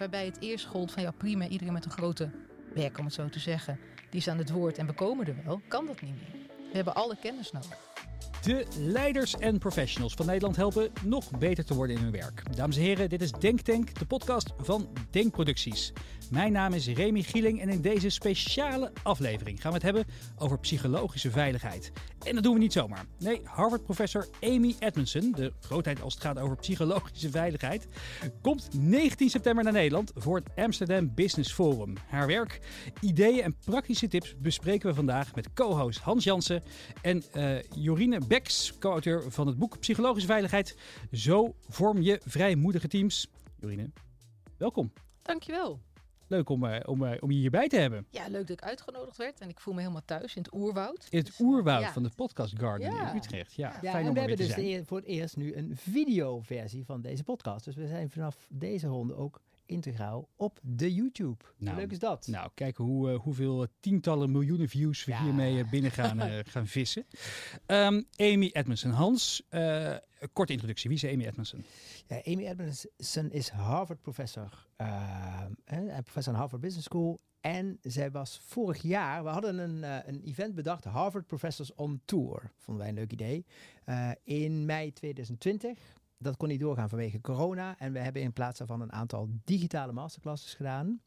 waarbij het eerst gold van ja prima, iedereen met een grote bek om het zo te zeggen, die is aan het woord en we komen er wel, kan dat niet meer. We hebben alle kennis nodig. De leiders en professionals van Nederland helpen nog beter te worden in hun werk. Dames en heren, dit is Denktank, de podcast van Denkproducties. Mijn naam is Remy Gieling en in deze speciale aflevering gaan we het hebben over psychologische veiligheid. En dat doen we niet zomaar. Nee, Harvard-professor Amy Edmondson, de grootheid als het gaat over psychologische veiligheid, komt 19 september naar Nederland voor het Amsterdam Business Forum. Haar werk, ideeën en praktische tips bespreken we vandaag met co-host Hans Jansen en uh, Jorine Beks, co-auteur van het boek Psychologische Veiligheid. Zo vorm je vrijmoedige teams. Jorine, welkom. Dankjewel. Leuk om, uh, om, uh, om je hierbij te hebben. Ja, leuk dat ik uitgenodigd werd. En ik voel me helemaal thuis in het oerwoud. In het oerwoud van de Podcast Garden ja. in Utrecht. Ja, ja fijn en om we hebben dus zijn. voor het eerst nu een videoversie van deze podcast. Dus we zijn vanaf deze ronde ook integraal op de YouTube. Nou, Leuk is dat. Nou, kijk hoe, uh, hoeveel tientallen miljoenen views we Ja. hiermee binnen gaan, uh, gaan vissen. Um, Amy Edmondson. Hans, uh, korte introductie. Wie is Amy Edmondson? Ja, Amy Edmondson is Harvard-professor. professor aan Harvard Business School. En zij was vorig jaar, we hadden een, uh, een event bedacht, Harvard Professors on Tour. Vonden wij een leuk idee. Uh, in mei 2020. Dat kon niet doorgaan vanwege corona. En we hebben in plaats daarvan een aantal digitale masterclasses gedaan.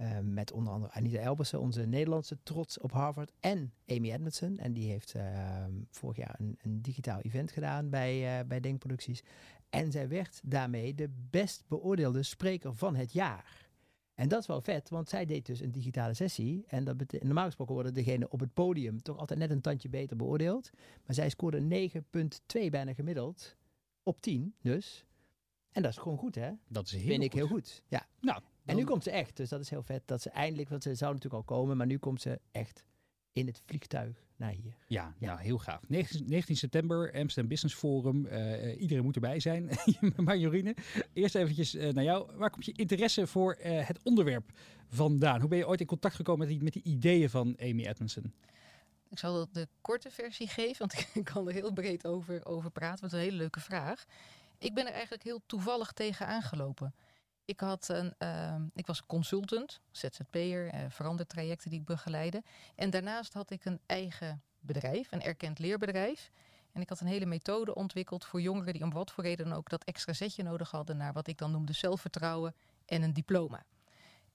Uh, met onder andere Anita Elbersen, onze Nederlandse trots op Harvard. En Amy Edmondson. En die heeft uh, vorig jaar een, een, digitaal event gedaan bij, uh, bij Denkproducties. En zij werd daarmee de best beoordeelde spreker van het jaar. En dat is wel vet, want zij deed dus een digitale sessie. En dat normaal gesproken worden degene op het podium toch altijd net een tandje beter beoordeeld. Maar zij scoorde 9,2 bijna gemiddeld. Op 10 dus. En dat is gewoon goed, hè? Dat is heel Vind ik goed. heel goed. Ja. Nou, En nu komt ze echt, dus dat is heel vet. Dat ze eindelijk, want ze zou natuurlijk al komen, maar nu komt ze echt in het vliegtuig naar hier. Ja, ja. nou heel gaaf. 19, 19 september, Amsterdam Business Forum. Uh, iedereen moet erbij zijn. maar Jorine, eerst eventjes uh, naar jou. Waar komt je interesse voor uh, het onderwerp vandaan? Hoe ben je ooit in contact gekomen met die, met die ideeën van Amy Edmondson? Ik zal de korte versie geven, want ik kan er heel breed over, over praten. Wat een hele leuke vraag. Ik ben er eigenlijk heel toevallig tegen aangelopen. Ik, had een, uh, ik was consultant, ZZP'er, uh, verandertrajecten die ik begeleide. En daarnaast had ik een eigen bedrijf, een erkend leerbedrijf. En ik had een hele methode ontwikkeld voor jongeren die om wat voor reden ook dat extra zetje nodig hadden naar wat ik dan noemde zelfvertrouwen en een diploma.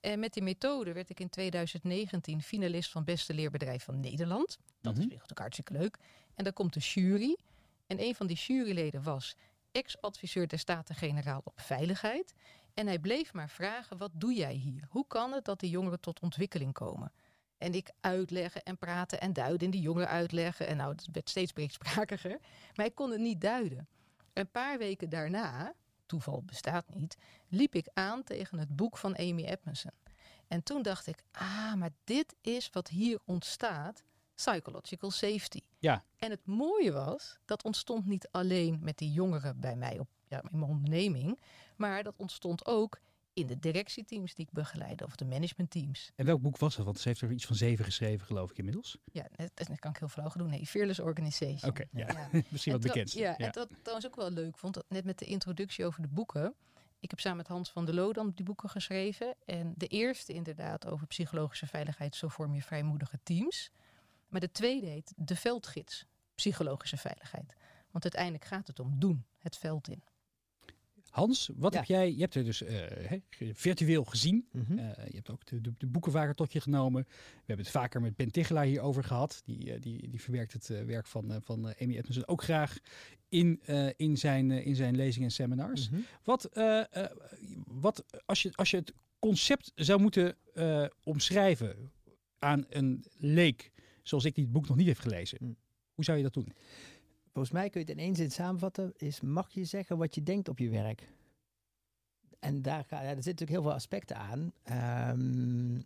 En met die methode werd ik in 2019 finalist van beste leerbedrijf van Nederland. Dat mm-hmm. is natuurlijk hartstikke leuk. En dan komt de jury. En een van die juryleden was ex-adviseur der Staten-Generaal op Veiligheid. En hij bleef maar vragen, wat doe jij hier? Hoe kan het dat die jongeren tot ontwikkeling komen? En ik uitleggen en praten en duiden en die jongeren uitleggen. En nou, het werd steeds breedsprakiger. Maar ik kon het niet duiden. Een paar weken daarna, toeval bestaat niet, liep ik aan tegen het boek van Amy Edmondson. En toen dacht ik, ah, maar dit is wat hier ontstaat, psychological safety. Ja. En het mooie was, dat ontstond niet alleen met die jongeren bij mij op, ja, in mijn onderneming, maar dat ontstond ook in de directieteams die ik begeleide of de managementteams. En welk boek was dat? Want ze heeft er iets van zeven geschreven, geloof ik inmiddels. Ja, dat, kan ik heel vlug doen. Nee, Fearless Organization. Oké, okay, ja. ja. misschien wat bekend. Ja, ja, en dat trouwens ook wel leuk vond, dat net met de introductie over de boeken. Ik heb samen met Hans van der Loo dan die boeken geschreven. En de eerste inderdaad over psychologische veiligheid, zo vorm je vrijmoedige teams. Maar de tweede heet De Veldgids, psychologische veiligheid. Want uiteindelijk gaat het om doen, het veld in. Hans, wat Ja. heb jij? Je hebt er dus uh, hè, virtueel gezien. Mhm. Uh, je hebt ook de, de, de boekenwagen tot je genomen. We hebben het vaker met Ben Tichelaar hierover gehad. Die, uh, die, die verwerkt het werk van, van Amy Edmondson ook graag in, in, zijn, in zijn lezingen en seminars. Mhm. Wat, wat als, je, als je het concept zou moeten omschrijven aan een leek, zoals ik die het boek nog niet heb gelezen, Mm. hoe zou je dat doen? Volgens mij kun je het in één zin samenvatten, is mag je zeggen wat je denkt op je werk? En daar, ja, er zitten natuurlijk heel veel aspecten aan. Um,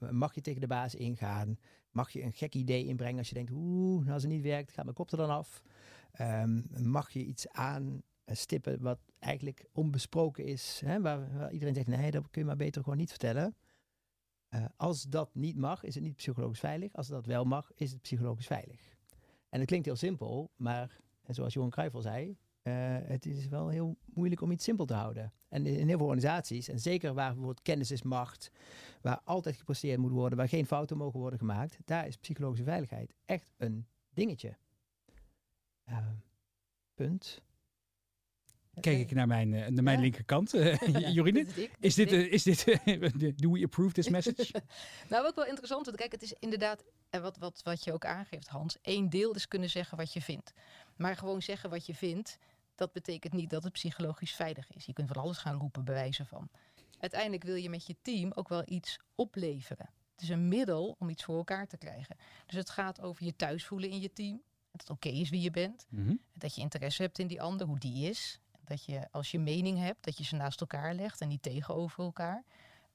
uh, mag je tegen de baas ingaan? Mag je een gek idee inbrengen als je denkt, oeh, nou als het niet werkt, gaat mijn kop er dan af? Um, mag je iets aanstippen wat eigenlijk onbesproken is, hè, waar, iedereen zegt, nee, dat kun je maar beter gewoon niet vertellen. Uh, als dat niet mag, is het niet psychologisch veilig. Als dat wel mag, is het psychologisch veilig. En het klinkt heel simpel, maar zoals Johan Cruijff al zei, uh, het is wel heel moeilijk om iets simpel te houden. En in, heel veel organisaties, en zeker waar bijvoorbeeld kennis is macht, waar altijd gepresteerd moet worden, waar geen fouten mogen worden gemaakt, daar is psychologische veiligheid echt een dingetje. Uh, punt. Kijk ik naar mijn, uh, naar mijn Ja. linkerkant. Uh, Jorine, Dit is ik, is dit dit, is is dit do we approve this message? Nou, ook wel interessant. Want kijk, het is inderdaad, en wat, wat, wat je ook aangeeft, Hans. één deel is kunnen zeggen wat je vindt. Maar gewoon zeggen wat je vindt, dat betekent niet dat het psychologisch veilig is. Je kunt van alles gaan roepen, bij wijze van. Uiteindelijk wil je met je team ook wel iets opleveren. Het is een middel om iets voor elkaar te krijgen. Dus het gaat over je thuis voelen in je team. Dat het oké is wie je bent. Mm -hmm. Dat je interesse hebt in die ander, hoe die is. Dat je als je mening hebt, dat je ze naast elkaar legt en niet tegenover elkaar.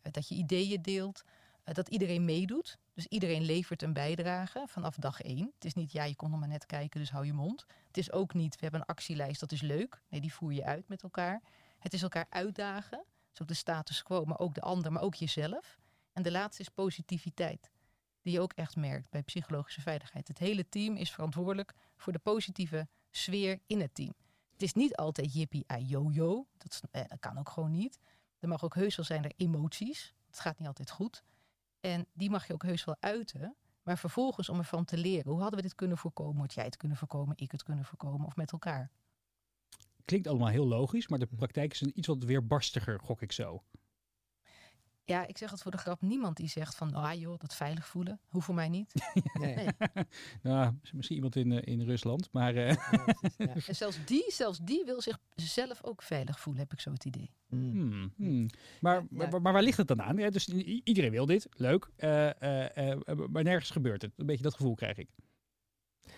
Dat je ideeën deelt. Uh, dat iedereen meedoet. Dus iedereen levert een bijdrage vanaf dag één. Het is niet, ja, je kon nog maar net kijken, dus hou je mond. Het is ook niet, we hebben een actielijst, dat is leuk. Nee, die voer je uit met elkaar. Het is elkaar uitdagen. Is ook de status quo, maar ook de ander, maar ook jezelf. En de laatste is positiviteit. Die je ook echt merkt bij psychologische veiligheid. Het hele team is verantwoordelijk voor de positieve sfeer in het team. Het is niet altijd jippie yo-yo. Dat, eh, dat kan ook gewoon niet. Er mag ook heus wel zijn er emoties. Het gaat niet altijd goed. En die mag je ook heus wel uiten. Maar vervolgens om ervan te leren. Hoe hadden we dit kunnen voorkomen? Had jij het kunnen voorkomen? Ik het kunnen voorkomen? Of met elkaar? Klinkt allemaal heel logisch. Maar de praktijk is een iets wat weerbarstiger, gok ik zo. Ja, ik zeg het voor de grap. Niemand die zegt van, ah joh, dat veilig voelen. Hoeft voor mij niet. Nee. Nee. nou, misschien iemand in, uh, in Rusland, maar... Uh... Ja, precies, ja. En zelfs die, zelfs die wil zichzelf ook veilig voelen, heb ik zo het idee. Mm. Hmm, hmm. Maar, Ja, ja. maar, maar waar ligt het dan aan? Ja, dus iedereen wil dit, leuk. eh, eh, eh, maar nergens gebeurt het. Een beetje dat gevoel krijg ik.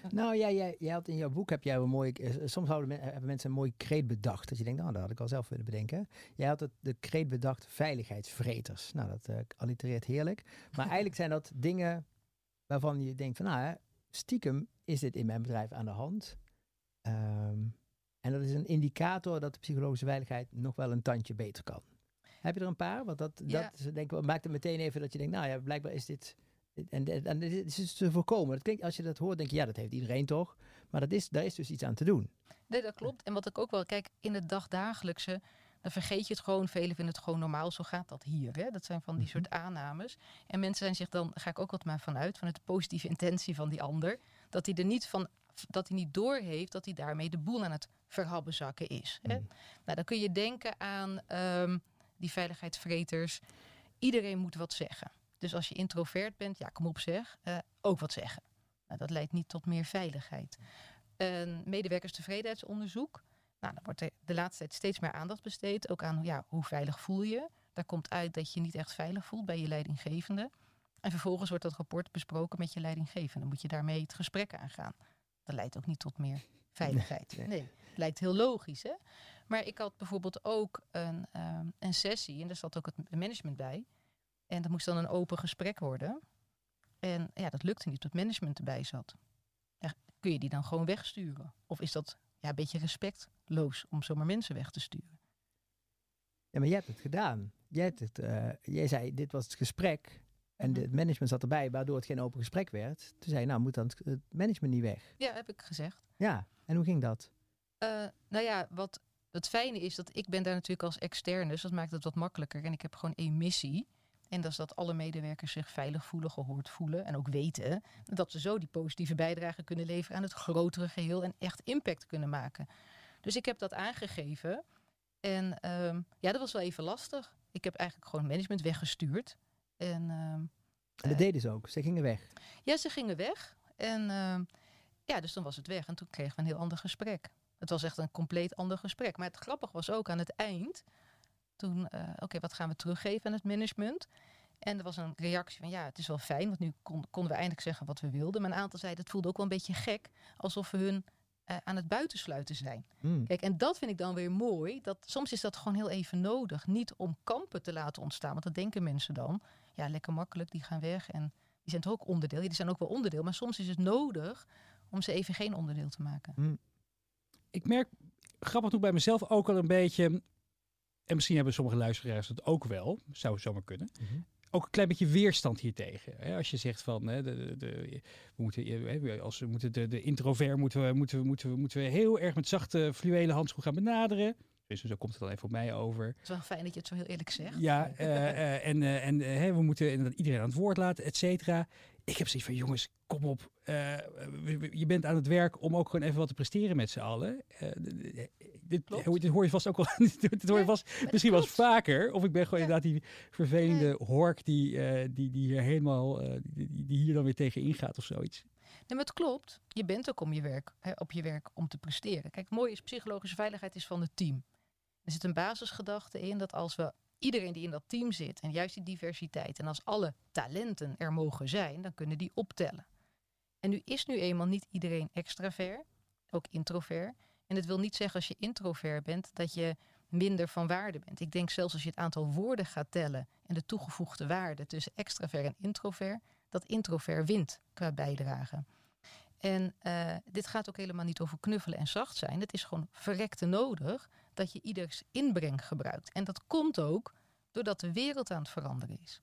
Nou ja, jij, jij had in jouw boek heb jij een mooi. eh, Soms houden men, hebben mensen een mooie kreet bedacht. Dat je denkt, nou, dat had ik al zelf willen bedenken. Jij had het, de kreet bedacht veiligheidsvreters. Nou, dat eh allitereert heerlijk. Maar eigenlijk zijn dat dingen waarvan je denkt van, nou, hè, stiekem is dit in mijn bedrijf aan de hand. Ehm, en dat is een indicator dat de psychologische veiligheid nog wel een tandje beter kan. Heb je er een paar? Want dat, Ja. dat denk ik, maakt het meteen even dat je denkt, nou ja, blijkbaar is dit en, en, dit is dus te voorkomen. Dat klinkt, als je dat hoort, denk je, ja, dat heeft iedereen toch? Maar dat is, daar is dus iets aan te doen. Nee, dat klopt. En wat ik ook wel, kijk, in het dagdagelijkse, dan vergeet je het gewoon. Velen vinden het gewoon normaal. Zo gaat dat hier. Hè? Dat zijn van die Mhm. soort aannames. En mensen zijn zich dan, ga ik ook wat maar vanuit, van het positieve intentie van die ander. Dat hij er niet van, dat hij niet doorheeft dat hij daarmee de boel aan het verhabbezakken is. Hè? Mhm. Nou, dan kun je denken aan ehm, die veiligheidsvreters. Iedereen moet wat zeggen. Dus als je introvert bent, ja, kom op zeg, eh, ook wat zeggen. Nou, dat leidt niet tot meer veiligheid. Een medewerkerstevredenheidsonderzoek. Nou, dan wordt er de laatste tijd steeds meer aandacht besteed. Ook aan ja, hoe veilig voel je. Daar komt uit dat je niet echt veilig voelt bij je leidinggevende. En vervolgens wordt dat rapport besproken met je leidinggevende. Moet je daarmee het gesprek aangaan. Dat leidt ook niet tot meer veiligheid. Nee, Nee, het lijkt heel logisch. Hè? Maar ik had bijvoorbeeld ook een, ehm, een sessie. En daar zat ook het management bij. En dat moest dan een open gesprek worden. En ja, dat lukte niet, dat management erbij zat. Ja, kun je die dan gewoon wegsturen? Of is dat ja, een beetje respectloos om zomaar mensen weg te sturen? Ja, maar jij hebt het gedaan. Jij, hebt het, eh, jij zei, dit was het gesprek. En Mhm. het management zat erbij, waardoor het geen open gesprek werd. Toen zei je, nou moet dan het- management niet weg. Ja, heb ik gezegd. Ja, en hoe ging dat? Eh, nou ja, wat het fijne is dat ik ben daar natuurlijk als externe, dus dat maakt het wat makkelijker. En ik heb gewoon één missie. En dat is dat alle medewerkers zich veilig voelen, gehoord voelen en ook weten dat ze zo die positieve bijdrage kunnen leveren aan het grotere geheel en echt impact kunnen maken. Dus ik heb dat aangegeven. En ehm, ja, dat was wel even lastig. Ik heb eigenlijk gewoon management weggestuurd. En ehm, En dat Eh. deden ze ook. Ze gingen weg. ja, ze gingen weg. En ehm, ja, dus toen was het weg. En toen kregen we een heel ander gesprek. Het was echt een compleet ander gesprek. Maar het grappige was ook aan het eind. Toen, eh, oké, wat gaan we teruggeven aan het management? En er was een reactie van, ja, het is wel fijn. Want nu kon, konden we eindelijk zeggen wat we wilden. Maar een aantal zeiden, het voelde ook wel een beetje gek. Alsof we hun eh, aan het buitensluiten zijn. Hmm. Kijk, en dat vind ik dan weer mooi. Dat, soms is dat gewoon heel even nodig. Niet om kampen te laten ontstaan. Want dat denken mensen dan. Ja, lekker makkelijk, die gaan weg. En die zijn toch ook onderdeel. Ja, die zijn ook wel onderdeel. Maar soms is het nodig om ze even geen onderdeel te maken. Ik merk, grappig genoeg bij mezelf ook al een beetje... En misschien hebben sommige luisteraars het ook wel. Zou zomaar kunnen. Mhm. ook een klein beetje weerstand hiertegen. Hè? Als je zegt van hè, de, de, de- we moeten, hè, als we moeten de, de introvert moeten we, moeten, we, moeten, we, moeten we heel erg met zachte fluwelen handschoen gaan benaderen. Dus zo komt het dan even op mij over. Het is wel fijn dat je het zo heel eerlijk zegt. Ja, eh, eh, en, eh, en we moeten inderdaad iedereen aan het woord laten, et cetera. Ik heb zoiets van, jongens, kom op. je bent aan het werk om ook gewoon even wat te presteren met z'n allen. Dit, dit hoor je vast ook wel. dit hoor je vast misschien wel vaker. Of ik ben gewoon Ja. inderdaad die vervelende hork die, die, die hier helemaal, die, die hier dan weer tegen ingaat of zoiets. Nee, maar het klopt. Je bent ook om je werk, hè, op je werk om te presteren. Kijk, mooi is psychologische veiligheid is van het team. Er zit een basisgedachte in dat als we iedereen die in dat team zit en juist die diversiteit en als alle talenten er mogen zijn, dan kunnen die optellen. En nu is nu eenmaal niet iedereen extravert, ook introvert. En het wil niet zeggen als je introvert bent dat je minder van waarde bent. Ik denk zelfs als je het aantal woorden gaat tellen en de toegevoegde waarde tussen extravert en introvert, dat introvert wint qua bijdrage. En eh, dit gaat ook helemaal niet over knuffelen en zacht zijn. Het is gewoon verrekte nodig dat je ieders inbreng gebruikt. En dat komt ook doordat de wereld aan het veranderen is.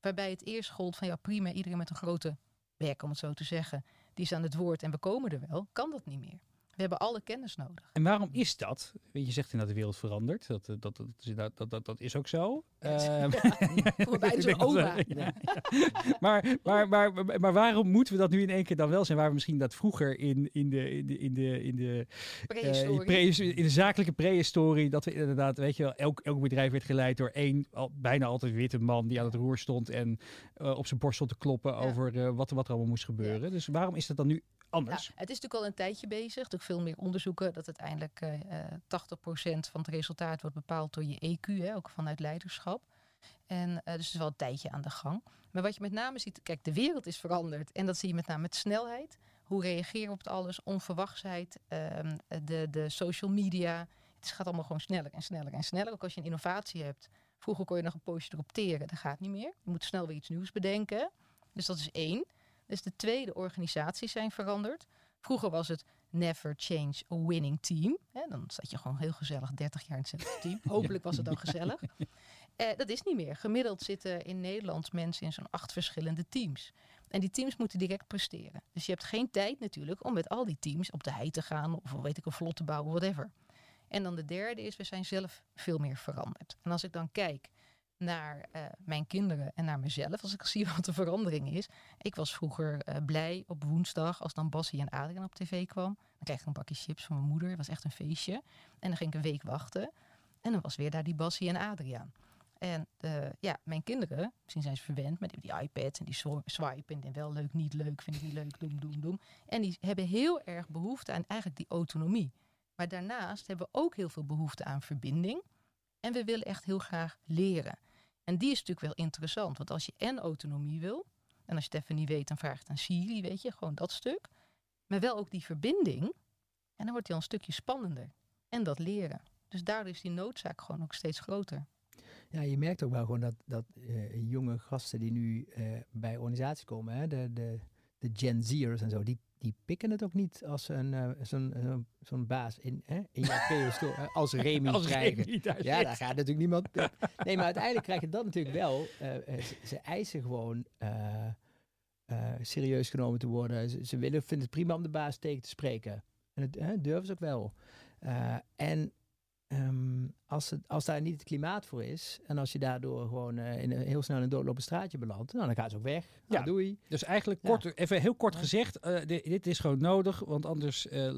Waarbij het eerst gold van ja prima, iedereen met een grote bek om het zo te zeggen. Die is aan het woord en we komen er wel. Kan dat niet meer. We hebben alle kennis nodig. En waarom is dat? Je zegt inderdaad de wereld verandert. Dat, eh, dat, dat, dat, dat, dat is ook zo. Ehm, Voor bijna oma. eh, ja. maar, maar, maar, maar, waarom moeten we dat nu in één keer dan wel zijn? Waar we misschien dat vroeger in, in, de, in, de, in, de, in, de, eh, in de zakelijke prehistorie, dat we inderdaad, weet je wel, elk, elk bedrijf werd geleid door één, bijna altijd witte man die aan het roer stond en eh, op zijn borst stond te kloppen Ja. over wat, er- wat er allemaal moest gebeuren. Dus waarom is dat dan nu anders? Het is natuurlijk al een tijdje bezig. Er veel meer onderzoeken dat uiteindelijk eh eh 80% van het resultaat wordt bepaald door je EQ, hè, ook vanuit leiderschap. En eh, dus het is wel een tijdje aan de gang. Maar wat je met name ziet, kijk, de wereld is veranderd. En dat zie je met name met snelheid. Hoe reageren we op het alles, onverwachtsheid, ehm, de, de social media. Het gaat allemaal gewoon sneller en sneller en sneller. Ook als je een innovatie hebt. Vroeger kon je nog een poosje erop teren, dat gaat niet meer. Je moet snel weer iets nieuws bedenken. Dus dat is één. Dus de tweede, organisaties zijn veranderd. Vroeger was het never change a winning team. Dan zat je gewoon heel gezellig 30 jaar in hetzelfde team. Hopelijk was het dan gezellig. Eh, dat is niet meer. Gemiddeld zitten in Nederland mensen in zo'n acht verschillende teams. En die teams moeten direct presteren. Dus je hebt geen tijd natuurlijk om met al die teams op de hei te gaan of weet ik een vlot te bouwen, whatever. En dan de derde is, we zijn zelf veel meer veranderd. En als ik dan kijk naar eh, mijn kinderen en naar mezelf, als ik zie wat de verandering is. Ik was vroeger eh, blij op woensdag als dan Bassie en Adriaan op tv kwam. Dan kreeg ik een bakje chips van mijn moeder. Het was echt een feestje. En dan ging ik een week wachten. En dan was weer daar die Bassie en Adriaan. En eh, ja, mijn kinderen, misschien zijn ze verwend met die iPad en die swi- swipen. En wel leuk, niet leuk, vind ik niet leuk, doem, doem, doem. En die hebben heel erg behoefte aan eigenlijk die autonomie. Maar daarnaast hebben we ook heel veel behoefte aan verbinding. En we willen echt heel graag leren. En die is natuurlijk wel interessant. Want als je en autonomie wil, en als je het weet, dan vraag het aan Siri, weet je, gewoon dat stuk. Maar wel ook die verbinding. En dan wordt die al een stukje spannender. En dat leren. Dus daardoor is die noodzaak gewoon ook steeds groter. Ja, je merkt ook wel gewoon dat, dat eh, jonge gasten die nu eh, bij organisaties komen, hè, de, de, de Gen Z'ers en zo, die, die pikken het ook niet als een, eh, zo'n, zo'n, zo'n baas in, hè, in jouw prehistorie, eh, als Remy Als krijgen. Remy daar Ja, zit. daar gaat natuurlijk niemand. Nee, maar uiteindelijk krijg je dat natuurlijk wel. eh, eh, ze, ze eisen gewoon eh, eh, serieus genomen te worden. Ze, ze willen, vinden het prima om de baas tegen te spreken. En het eh, durven ze ook wel. Eh, en ehm, als, het, als daar niet het klimaat voor is. En als je daardoor gewoon eh, in een, heel snel in een doodlopend straatje belandt. Nou, dan gaan ze ook weg. Nou, Ja. doei. Dus eigenlijk Ja. kort, even heel kort gezegd, eh, di- dit is gewoon nodig, want anders eh,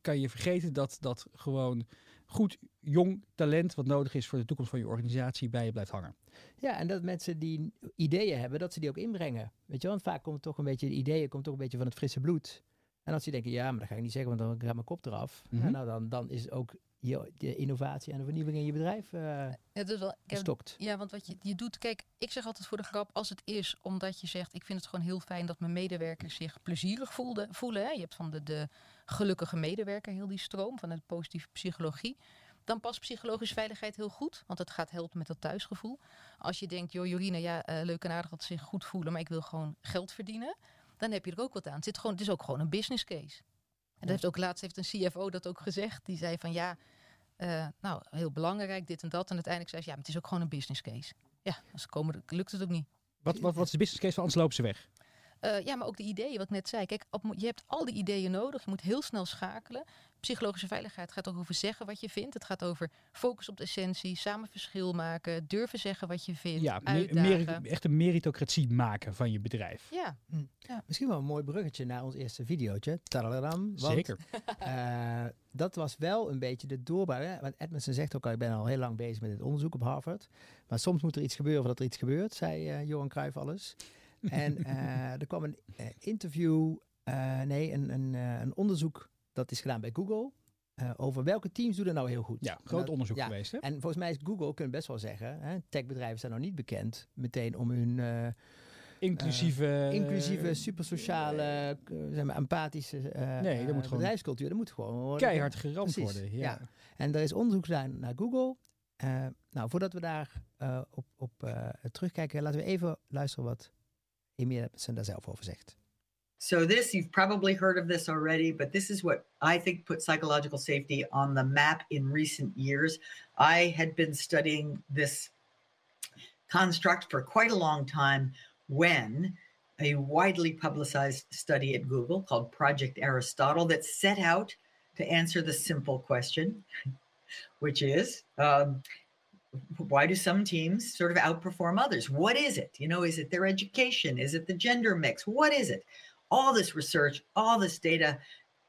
kan je vergeten dat dat gewoon goed jong talent wat nodig is voor de toekomst van je organisatie bij je blijft hangen. Ja, en dat mensen die ideeën hebben, dat ze die ook inbrengen. Weet je wel, want vaak komt toch een beetje, de ideeën komt toch een beetje van het frisse bloed. En als die denken, ja, maar dat ga ik niet zeggen, want dan gaat mijn kop eraf. Mhm. Ja, nou, dan, dan is ook je, de innovatie en de vernieuwing in je bedrijf eh Het is wel, ik heb- gestokt. Ja, want wat je, je doet, kijk, ik zeg altijd voor de grap, als het is omdat je zegt, ik vind het gewoon heel fijn dat mijn medewerkers zich plezierig voelden, voelen. Hè? Je hebt van de, de gelukkige medewerker heel die stroom van de positieve psychologie. Dan past psychologische veiligheid heel goed, want het gaat helpen met dat thuisgevoel. Als je denkt, joh Jorine, ja, eh, leuk en aardig dat ze zich goed voelen, maar ik wil gewoon geld verdienen. Dan heb je er ook wat aan. Het, zit gewoon, het is ook gewoon een business case. En dat heeft ook laatst heeft een CFO dat ook gezegd. Die zei van ja, eh, nou, heel belangrijk, dit en dat. En uiteindelijk zei ze, ja, maar het is ook gewoon een business case. Ja, als ze komen, lukt het ook niet. Wat, wat, wat is de business case van anders lopen ze weg? Eh, ja, maar ook de ideeën, wat ik net zei. Kijk, op, je hebt al die ideeën nodig. Je moet heel snel schakelen. Psychologische veiligheid gaat ook over zeggen wat je vindt. Het gaat over focus op de essentie, samen verschil maken, durven zeggen wat je vindt, Ja, uitdagen. echt een meritocratie maken van je bedrijf. Ja, Misschien wel een mooi bruggetje naar ons eerste videootje. Tadadadam. Want, Zeker. eh, dat was wel een beetje de doorbraak. Want Edmondson zegt ook al, ik ben al heel lang bezig met dit onderzoek op Harvard. Maar soms moet er iets gebeuren voordat er iets gebeurt, zei eh, Johan Cruijff alles. En eh, er kwam een eh, interview, eh, nee, een, een, een onderzoek dat is gedaan bij Google. over welke teams doen er nou heel goed. Ja, groot dat- onderzoek ja, geweest. Hè? En volgens mij is Google, kunnen best wel zeggen, hè, techbedrijven zijn nog niet bekend meteen om hun Inclusieve... inclusieve, supersociale, k- zeg maar, empathische eh, Nee, dat moet gewoon bedrijfscultuur. Dat moet gewoon worden. keihard geramd worden. Ja. ja. En er is onderzoek gedaan naar Google. Nou, voordat we daar op, op terugkijken, laten we even luisteren wat Amy Edmondson. So, this, you've probably heard of this already, but this is what I think put psychological safety on the map in recent years. I had been studying this construct for quite a long time when a widely publicized study at Google called Project Aristotle that set out to answer the simple question, which is um, why do some teams sort of outperform others? What is it? You know, is it their education? Is it the gender mix? What is it? All this research, all this data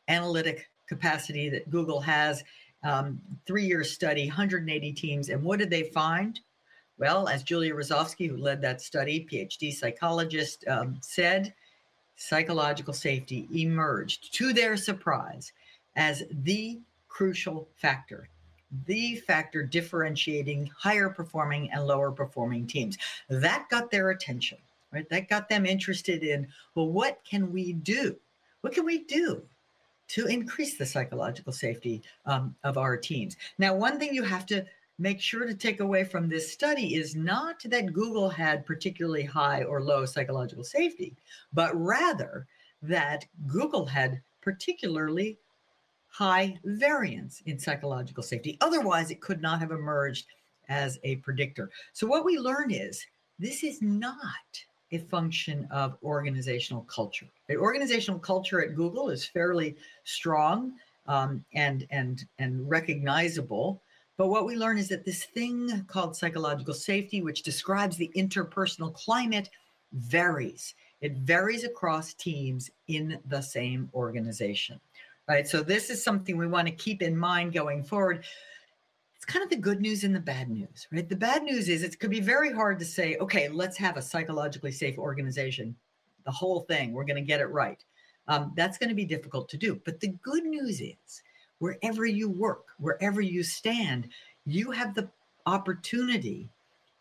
analytic capacity that Google has, um, three year study, 180 teams. And what did they find? Well, as Julia Rozovsky, who led that study, PhD psychologist, um, said, psychological safety emerged to their surprise as the crucial factor, the factor differentiating higher performing and lower performing teams. That got their attention, right? That got them interested in, well, what can we do? What can we do to increase the psychological safety um, of our teams? Now, one thing you have to make sure to take away from this study is not that Google had particularly high or low psychological safety, but rather that Google had particularly high variance in psychological safety. Otherwise, it could not have emerged as a predictor. So, what we learn is this is not a function of organizational culture. The organizational culture at Google is fairly strong um, and and and recognizable. But what we learn is that this thing called psychological safety, which describes the interpersonal climate, varies. It varies across teams in the same organization. Right. So this is something we want to keep in mind going forward. It's kind of the good news and the bad news, right? The bad news is it could be very hard to say, okay, let's have a psychologically safe organization, the whole thing, we're going to get it right. Um, that's going to be difficult to do. But the good news is, wherever you work, wherever you stand, you have the opportunity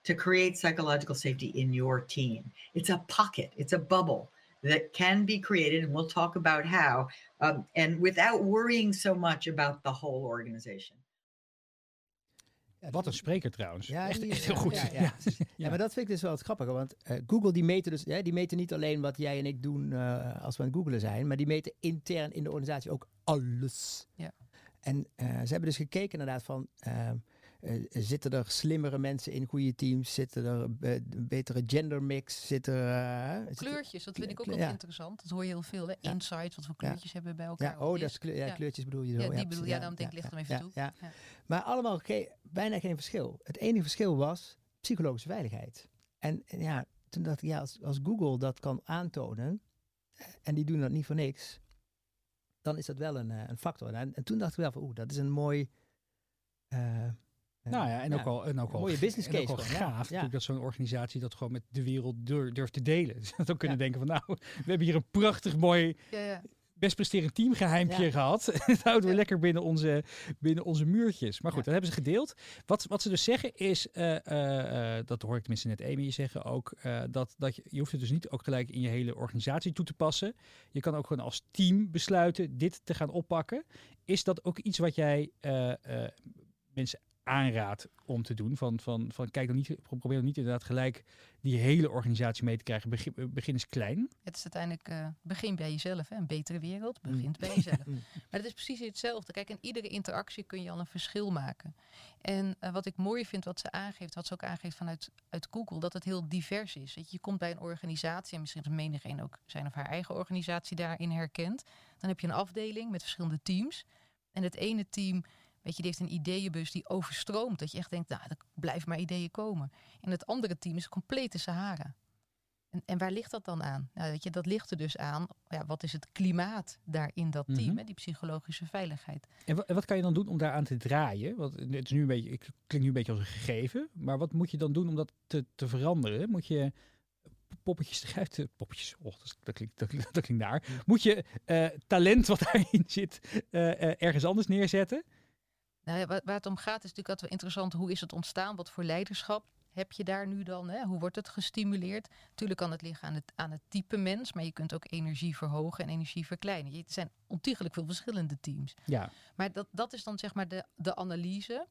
to create psychological safety in your team. It's a pocket, it's a bubble that can be created, and we'll talk about how, um, and without worrying so much about the whole organization. Wat een spreker trouwens. Ja, echt, heel goed. ja, ja. Ja. Ja, maar dat vind ik dus wel het grappige. Want eh, Google die meten dus, hè, die meten niet alleen wat jij en ik doen eh, als we aan het googlen zijn, maar die meten intern in de organisatie ook alles. Ja. En eh, ze hebben dus gekeken inderdaad van, eh, eh, zitten er slimmere mensen in goede teams? Zitten er eh, een betere gendermix? Zitten er... eh, zit er- Kleurtjes, dat vind ik ook Ja. wel interessant. Dat hoor je heel veel. Hè? Insights, wat voor kleurtjes hebben we bij elkaar. Ja, oh, dat is kleur, ja, kleurtjes bedoel je zo. Ja, die bedoel- ja, daarom denk ik, licht hem even toe. Ja. Maar allemaal ge- bijna geen verschil. Het enige verschil was psychologische veiligheid. En en ja, toen dacht ik, ja, als, als Google dat kan aantonen, eh, en die doen dat niet voor niks, dan is dat wel een, eh, een factor. En, en toen dacht ik wel van, oeh, dat is een mooi... eh, eh, Nou ja, en ook al, en ook een al, mooie business en ook case al gewoon, ja. gaaf Ja. natuurlijk dat zo'n organisatie dat gewoon met de wereld dur- durft te delen. Dus dat ook kunnen Ja. denken van nou, we hebben hier een prachtig mooi, Ja, ja. best presterend teamgeheimpje Ja. gehad. dat houden we Ja. lekker binnen onze, binnen onze muurtjes. Maar goed, Ja. dat hebben ze gedeeld. Wat, wat ze dus zeggen is, eh, eh, eh, dat hoor ik tenminste net Amy zeggen ook, eh, dat, dat je, je hoeft het dus niet ook gelijk in je hele organisatie toe te passen. Je kan ook gewoon als team besluiten dit te gaan oppakken. Is dat ook iets wat jij eh, eh, mensen aanraadt om te doen. Van, van, van kijk dan niet, probeer dan niet inderdaad gelijk die hele organisatie mee te krijgen. Begin, begin eens klein. Het is uiteindelijk, uh, begin bij jezelf. Hè? Een betere wereld begint bij jezelf. maar het is precies hetzelfde. Kijk, in iedere interactie kun je al een verschil maken. En uh, wat ik mooi vind, wat ze aangeeft, wat ze ook aangeeft vanuit uit Google, dat het heel divers is. Weet je, je komt bij een organisatie, en misschien is menigeen ook zijn of haar eigen organisatie daarin herkent. Dan heb je een afdeling met verschillende teams. En het ene team Weet je, die heeft een ideeënbus die overstroomt. Dat je echt denkt, nou, er blijven maar ideeën komen. En het andere team is complete Sahara. En, en waar ligt dat dan aan? Nou, weet je, dat ligt er dus aan. Ja, wat is het klimaat daar in dat team, mm hè, die psychologische veiligheid. En wat, wat, kan je dan doen om daaraan te draaien? Want het is nu een beetje, ik klinkt nu een beetje als een gegeven. Maar wat moet je dan doen om dat te, te veranderen? Moet je poppetjes eruit, uh, poppetjes, oh, dat, klinkt, dat, dat klinkt naar. Moet je uh, talent wat daarin zit uh, ergens anders neerzetten? Nou ja, waar, het om gaat is natuurlijk altijd wel interessant. Hoe is het ontstaan? Wat voor leiderschap heb je daar nu dan? Hè? Hoe wordt het gestimuleerd? Natuurlijk kan het liggen aan het, aan het type mens, maar je kunt ook energie verhogen en energie verkleinen. Er zijn ontiegelijk veel verschillende teams. Ja. Maar dat, dat is dan zeg maar de, de analyse.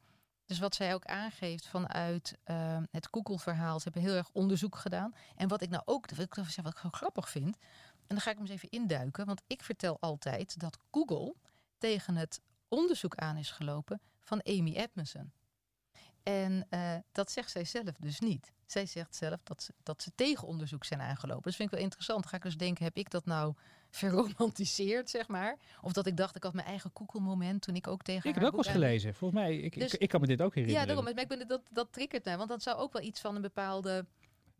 Dus wat zij ook aangeeft vanuit uh, het Google-verhaal. Ze hebben heel erg onderzoek gedaan. En wat ik nou ook, wat ik, wat ik grappig vind. En dan ga ik hem eens even induiken. Want ik vertel altijd dat Google tegen het onderzoek aan is gelopen van Amy Edmondson. En uh, dat zegt zij zelf dus niet. Zij zegt zelf dat ze, dat ze tegen onderzoek zijn aangelopen. Dat vind ik wel interessant. Ga ik dus denken, heb ik dat nou verromantiseerd, zeg maar? Of dat ik dacht, ik had mijn eigen Google-moment toen ik ook tegen Ik heb ook wel eens gelezen. Volgens mij, ik, dus, ik, ik, kan me dit ook herinneren. Ja, daarom. Maar ik ben, dat, dat triggert mij. Want dat zou ook wel iets van een bepaalde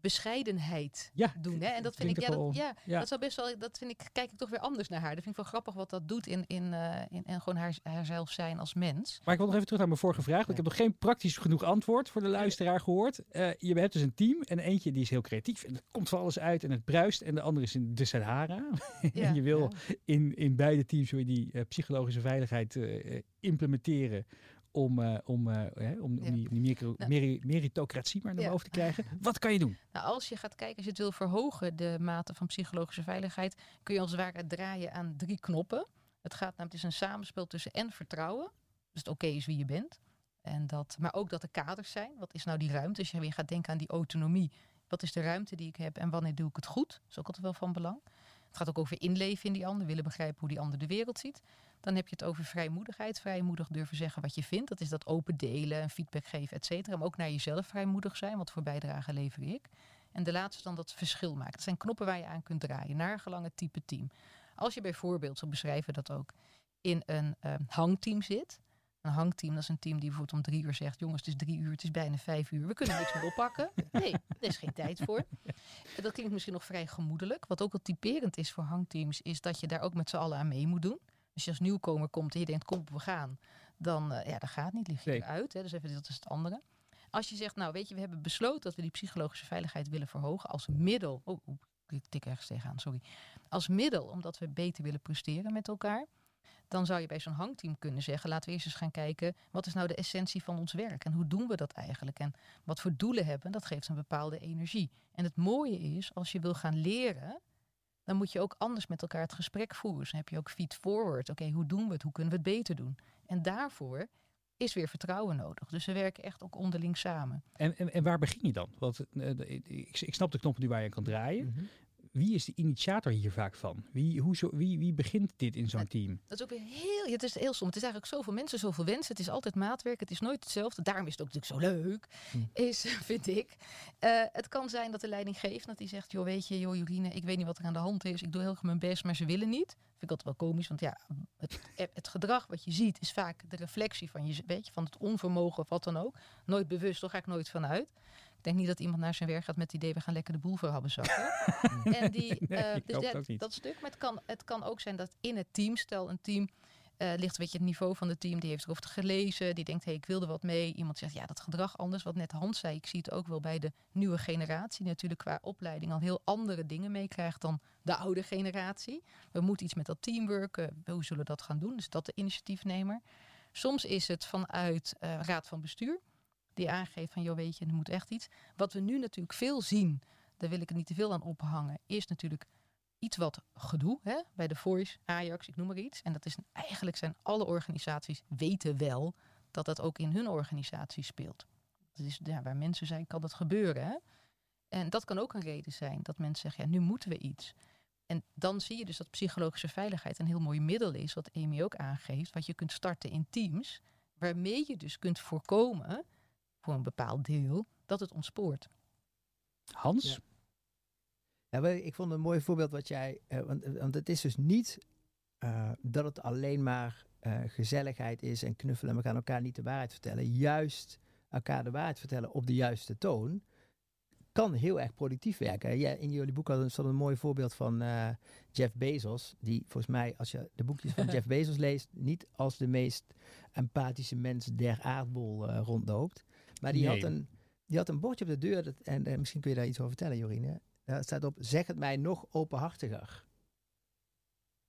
bescheidenheid ja, doen. Hè? En dat vind ik, ja, dat, ja, ja, dat zou best wel, dat vind ik, kijk ik toch weer anders naar haar. Dat vind ik wel grappig wat dat doet in, in, uh, in en gewoon haar, haarzelf zijn als mens. Maar ik wil nog even terug naar mijn vorige vraag. Want ik heb nog geen praktisch genoeg antwoord voor de luisteraar gehoord. Uh, je hebt dus een team en eentje die is heel creatief en het komt van alles uit en het bruist. En de andere is in de Sahara. en je wil in, in beide teams wil je die uh, psychologische veiligheid implementeren om, uh, om, uh, hè, om, ja. om, die, die nou, meritocratie maar naar ja. boven te krijgen. Wat kan je doen? Nou, als je gaat kijken, als je het wil verhogen, de mate van psychologische veiligheid, kun je als het ware draaien aan drie knoppen. Het gaat namelijk, het is een samenspel tussen en vertrouwen, dus het oké okay is wie je bent. En dat, maar ook dat er kaders zijn. Wat is nou die ruimte? Als je weer gaat denken aan die autonomie. Wat is de ruimte die ik heb en wanneer doe ik het goed? Dat is ook altijd wel van belang. Het gaat ook over inleven in die ander, willen begrijpen hoe die ander de wereld ziet. Dan heb je het over vrijmoedigheid. Vrijmoedig durven zeggen wat je vindt. Dat is dat open delen en feedback geven, et cetera. Maar ook naar jezelf vrijmoedig zijn. Wat voor bijdrage lever ik? En de laatste dan dat verschil maken. Dat zijn knoppen waar je aan kunt draaien. Naar gelang het type team. Als je bijvoorbeeld, zo beschrijven dat ook, in een uh, hangteam zit. Een hangteam, dat is een team die bijvoorbeeld om drie uur zegt: Jongens, het is drie uur, het is bijna vijf uur, we kunnen niks meer oppakken. Nee, er is geen tijd voor. Dat klinkt misschien nog vrij gemoedelijk. Wat ook wel typerend is voor hangteams, is dat je daar ook met z'n allen aan mee moet doen. Als je als nieuwkomer komt en je denkt, kom, we gaan. Dan, uh, ja, dat gaat niet, lig je nee. eruit. Hè, dus even, dat is het andere. Als je zegt, nou weet je, we hebben besloten dat we die psychologische veiligheid willen verhogen als middel. Oh, oh ik tik ergens tegenaan, sorry. Als middel omdat we beter willen presteren met elkaar. Dan zou je bij zo'n hangteam kunnen zeggen, laten we eerst eens gaan kijken, wat is nou de essentie van ons werk? En hoe doen we dat eigenlijk? En wat voor doelen hebben, dat geeft een bepaalde energie. En het mooie is, als je wil gaan leren, dan moet je ook anders met elkaar het gesprek voeren. Dus dan heb je ook feed forward. Oké, hoe doen we het? Hoe kunnen we het beter doen? En daarvoor is weer vertrouwen nodig. Dus ze werken echt ook onderling samen. En, en, en waar begin je dan? Want uh, ik, ik, snap de knoppen die waar je kan draaien. Mm -hmm wie is de initiator hier vaak van? Wie, hoe zo, wie, wie begint dit in zo'n team? Dat is ook weer heel, het is heel soms. Het is eigenlijk zoveel mensen, zoveel wensen. Het is altijd maatwerk. Het is nooit hetzelfde. Daarom is het ook natuurlijk zo leuk, hm. is, vind ik. Uh, het kan zijn dat de leiding geeft, dat hij zegt, joh, weet je, joh, Jorine, ik weet niet wat er aan de hand is. Ik doe heel erg mijn best, maar ze willen niet. Vind ik altijd wel komisch, want ja, het, het gedrag wat je ziet is vaak de reflectie van je, weet je, van het onvermogen of wat dan ook. Nooit bewust, daar ga ik nooit vanuit. Ik denk niet dat iemand naar zijn werk gaat met het idee, we gaan lekker de boel voor zakken. en die, nee, uh, dus dat, dat, stuk, maar het kan, het kan ook zijn dat in het team, stel een team uh, ligt weet je, het niveau van het team, die heeft erover gelezen, die denkt, hé, hey, ik wilde wat mee. Iemand zegt, ja, dat gedrag anders, wat net Hans zei. Ik zie het ook wel bij de nieuwe generatie, natuurlijk qua opleiding al heel andere dingen meekrijgt dan de oude generatie. We moeten iets met dat teamwork, uh, hoe zullen we dat gaan doen? Dus dat de initiatiefnemer. Soms is het vanuit uh, raad van bestuur die aangeeft van, joh weet je, er moet echt iets. Wat we nu natuurlijk veel zien, daar wil ik er niet te veel aan ophangen, is natuurlijk iets wat gedoe hè? bij de Voice, Ajax, ik noem maar iets. En dat is eigenlijk zijn alle organisaties weten wel dat dat ook in hun organisatie speelt. Dat is, ja, waar mensen zijn, kan dat gebeuren. Hè? En dat kan ook een reden zijn dat mensen zeggen, ja, nu moeten we iets. En dan zie je dus dat psychologische veiligheid een heel mooi middel is, wat Amy ook aangeeft, wat je kunt starten in teams, waarmee je dus kunt voorkomen, voor een bepaald deel, dat het ontspoort. Hans? Ja. ik vond een mooi voorbeeld wat jij, uh, want, want, het is dus niet uh, dat het alleen maar uh, gezelligheid is en knuffelen en we gaan elkaar niet de waarheid vertellen. Juist elkaar de waarheid vertellen op de juiste toon kan heel erg productief werken. Ja, in jullie boek hadden een mooi voorbeeld van uh, Jeff Bezos. Die volgens mij, als je de boekjes van Jeff Bezos leest, niet als de meest empathische mens der aardbol uh, rondloopt. Maar die, had een, die had een bordje op de deur. Dat, en uh, misschien kun je daar iets over vertellen, Jorine. Daar staat op: zeg het mij nog openhartiger.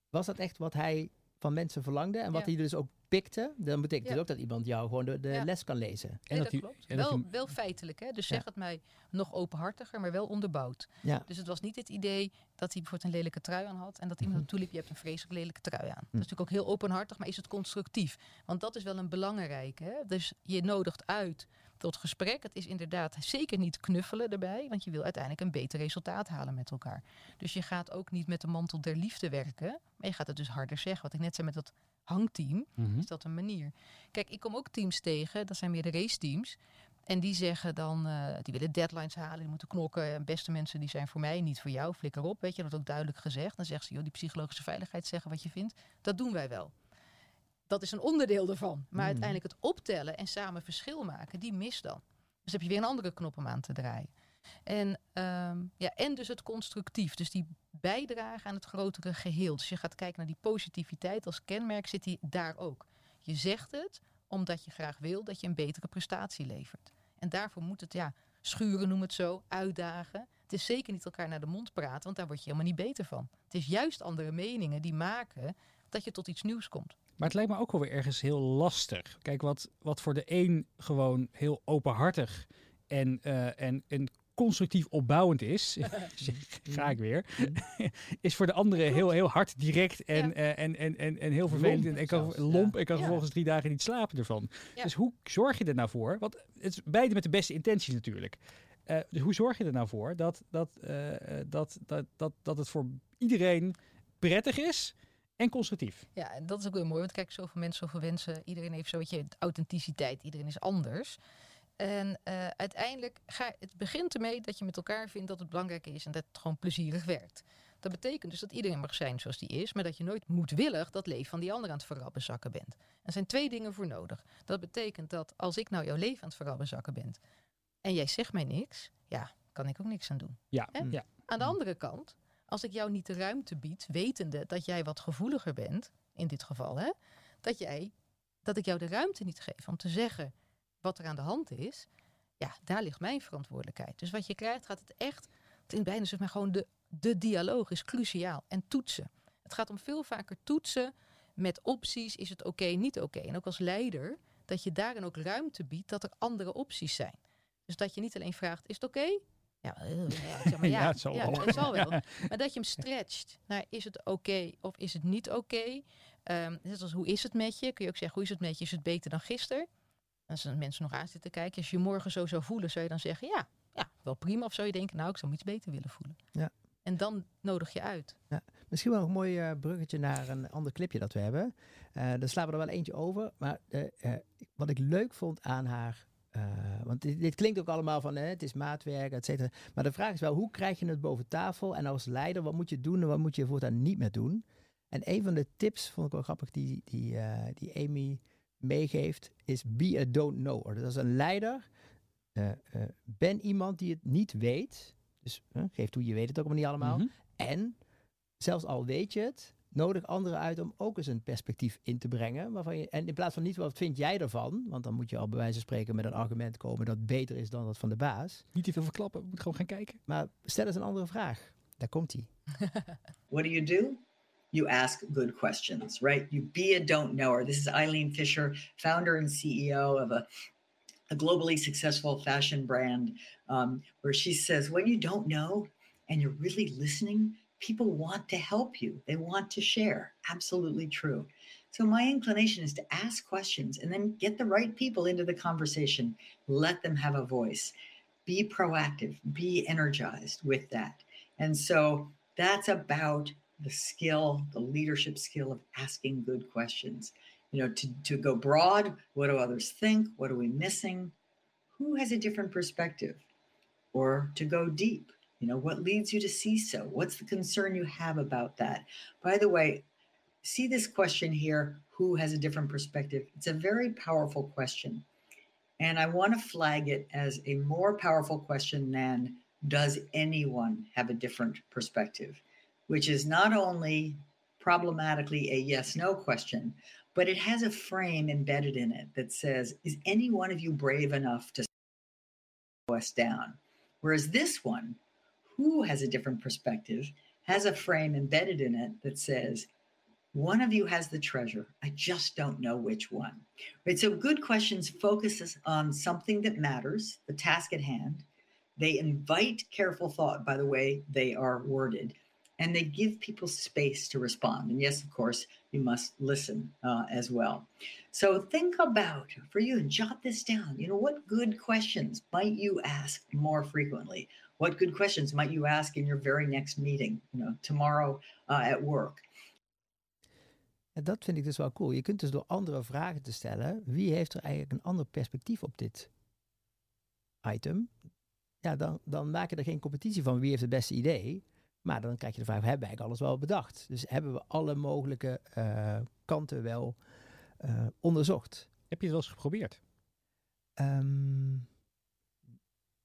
Was dat echt wat hij van mensen verlangde en wat ja. hij dus ook pikte, dan betekent ja. het ook dat iemand jou gewoon de, de les kan lezen. En nee, dat, dat klopt. En wel, dat wel feitelijk, hè? dus zeg het mij nog openhartiger, maar wel onderbouwd. Dus het was niet het idee dat hij bijvoorbeeld een lelijke trui aan had en dat iemand mm -hmm. toeliep, je hebt een vreselijk lelijke trui aan. Dat is natuurlijk ook heel openhartig, maar is het constructief? Want dat is wel een belangrijke. Hè? Dus je nodigt uit tot gesprek. Het is inderdaad zeker niet knuffelen erbij, want je wil uiteindelijk een beter resultaat halen met elkaar. Dus je gaat ook niet met de mantel der liefde werken, maar je gaat het dus harder zeggen. Wat ik net zei met dat hangteam, mm-hmm. is dat een manier. Kijk, ik kom ook teams tegen, dat zijn meer de raceteams. En die zeggen dan, uh, die willen deadlines halen, die moeten knokken. En beste mensen die zijn voor mij, niet voor jou. Flikker op, weet je, dat ook duidelijk gezegd. Dan zeggen ze, joh, die psychologische veiligheid zeggen wat je vindt. Dat doen wij wel. Dat is een onderdeel ervan. Maar mm. uiteindelijk het optellen en samen verschil maken, die mis dan. Dus heb je weer een andere knop om aan te draaien. En, um, ja, en dus het constructief. Dus die bijdrage aan het grotere geheel. Dus je gaat kijken naar die positiviteit als kenmerk, zit die daar ook. Je zegt het omdat je graag wil dat je een betere prestatie levert. En daarvoor moet het, ja, schuren noem het zo, uitdagen. Het is zeker niet elkaar naar de mond praten, want daar word je helemaal niet beter van. Het is juist andere meningen die maken dat je tot iets nieuws komt. Maar het lijkt me ook wel weer ergens heel lastig. Kijk, wat, wat voor de een gewoon heel openhartig en, uh, en, en constructief opbouwend is, ga ik weer, is voor de andere heel, heel hard, direct en, ja. uh, en, en, en, en heel vervelend. Lomp, en kan, lomp en kan ja. vervolgens drie dagen niet slapen ervan. Ja. Dus hoe zorg je er nou voor? Want het is beide met de beste intenties natuurlijk. Uh, dus hoe zorg je er nou voor dat, dat, uh, dat, dat, dat, dat het voor iedereen prettig is? En constructief. Ja, en dat is ook heel mooi. Want kijk, zoveel mensen, zoveel wensen. Iedereen heeft zo'n beetje authenticiteit. Iedereen is anders. En uh, uiteindelijk ga, het begint ermee dat je met elkaar vindt dat het belangrijk is en dat het gewoon plezierig werkt. Dat betekent dus dat iedereen mag zijn zoals die is, maar dat je nooit moedwillig dat leven van die ander aan het verrabbezakken bent. Er zijn twee dingen voor nodig. Dat betekent dat als ik nou jouw leven aan het verrabbezakken ben en jij zegt mij niks, ja, kan ik ook niks aan doen. Ja, ja. Aan de andere kant, als ik jou niet de ruimte bied, wetende dat jij wat gevoeliger bent, in dit geval, hè, dat, jij, dat ik jou de ruimte niet geef om te zeggen wat er aan de hand is, ja, daar ligt mijn verantwoordelijkheid. Dus wat je krijgt, gaat het echt, is bijna zeg maar gewoon de, de dialoog is cruciaal. En toetsen. Het gaat om veel vaker toetsen met opties, is het oké, niet oké. En ook als leider, dat je daarin ook ruimte biedt dat er andere opties zijn. Dus dat je niet alleen vraagt, is het oké? Ja, zeg maar, ja, ja, het zal ja, wel. Het zal wel. Maar dat je hem stretcht naar is het oké of is het niet oké? Um, net als hoe is het met je? Kun je ook zeggen, hoe is het met je? Is het beter dan gisteren? Als mensen nog aan zitten kijken, als je morgen zo zou voelen, zou je dan zeggen, ja, ja, wel prima. Of zou je denken, nou, ik zou me iets beter willen voelen. Ja. En dan nodig je uit. Ja. Misschien wel een mooi uh, bruggetje naar een ander clipje dat we hebben. Uh, daar slaan we er wel eentje over. Maar uh, wat ik leuk vond aan haar want dit, dit, klinkt ook allemaal van het is maatwerk, et cetera. Maar de vraag is wel, hoe krijg je het boven tafel? En als leider, wat moet je doen en wat moet je voortaan niet meer doen? En een van de tips, vond ik wel grappig, die, die, die Amy meegeeft, is be a don't knower. Dus als een leider uh, uh, ben iemand die het niet weet. Dus geef toe, je weet het ook maar niet allemaal. Mm -hmm. En zelfs al weet je het, nodig anderen uit om ook eens een perspectief in te brengen. Waarvan je, en in plaats van niet wat vind jij ervan, want dan moet je al bij wijze van spreken met een argument komen dat beter is dan dat van de baas. Niet te veel verklappen, moet gewoon gaan kijken. Maar stel eens een andere vraag. Daar komt hij. What do you do? you ask good questions, right? You be a don't knower. This is Eileen Fisher, founder and CEO of a, a globally successful fashion brand, um, where she says, when you don't know and you're really listening, people want to help you, they want to share. Absolutely true. So my inclination is to ask questions and then get the right people into the conversation. Let them have a voice. Be proactive, be energized with that. And so that's about the skill, the leadership skill of asking good questions. You know, to, to go broad, what do others think? What are we missing? Who has a different perspective? Or to go deep, you know, what leads you to see so? What's the concern you have about that? By the way, see this question here who has a different perspective? It's a very powerful question. And I want to flag it as a more powerful question than does anyone have a different perspective, which is not only problematically a yes no question, but it has a frame embedded in it that says, Is any one of you brave enough to slow us down? Whereas this one, who has a different perspective, has a frame embedded in it that says, one of you has the treasure. I just don't know which one. Right. So good questions focuses on something that matters, the task at hand. They invite careful thought by the way they are worded, and they give people space to respond. And yes, of course, you must listen uh, as well. So think about for you and jot this down. You know, what good questions might you ask more frequently? What good questions might you ask in your very next meeting? You know, tomorrow uh, at work. En dat vind ik dus wel cool. Je kunt dus door andere vragen te stellen, wie heeft er eigenlijk een ander perspectief op dit item? Ja, dan, dan maak je er geen competitie van wie heeft het beste idee. Maar dan krijg je de vraag, hebben we eigenlijk alles wel bedacht? Dus hebben we alle mogelijke uh, kanten wel uh, onderzocht? Heb je het wel eens geprobeerd? Um,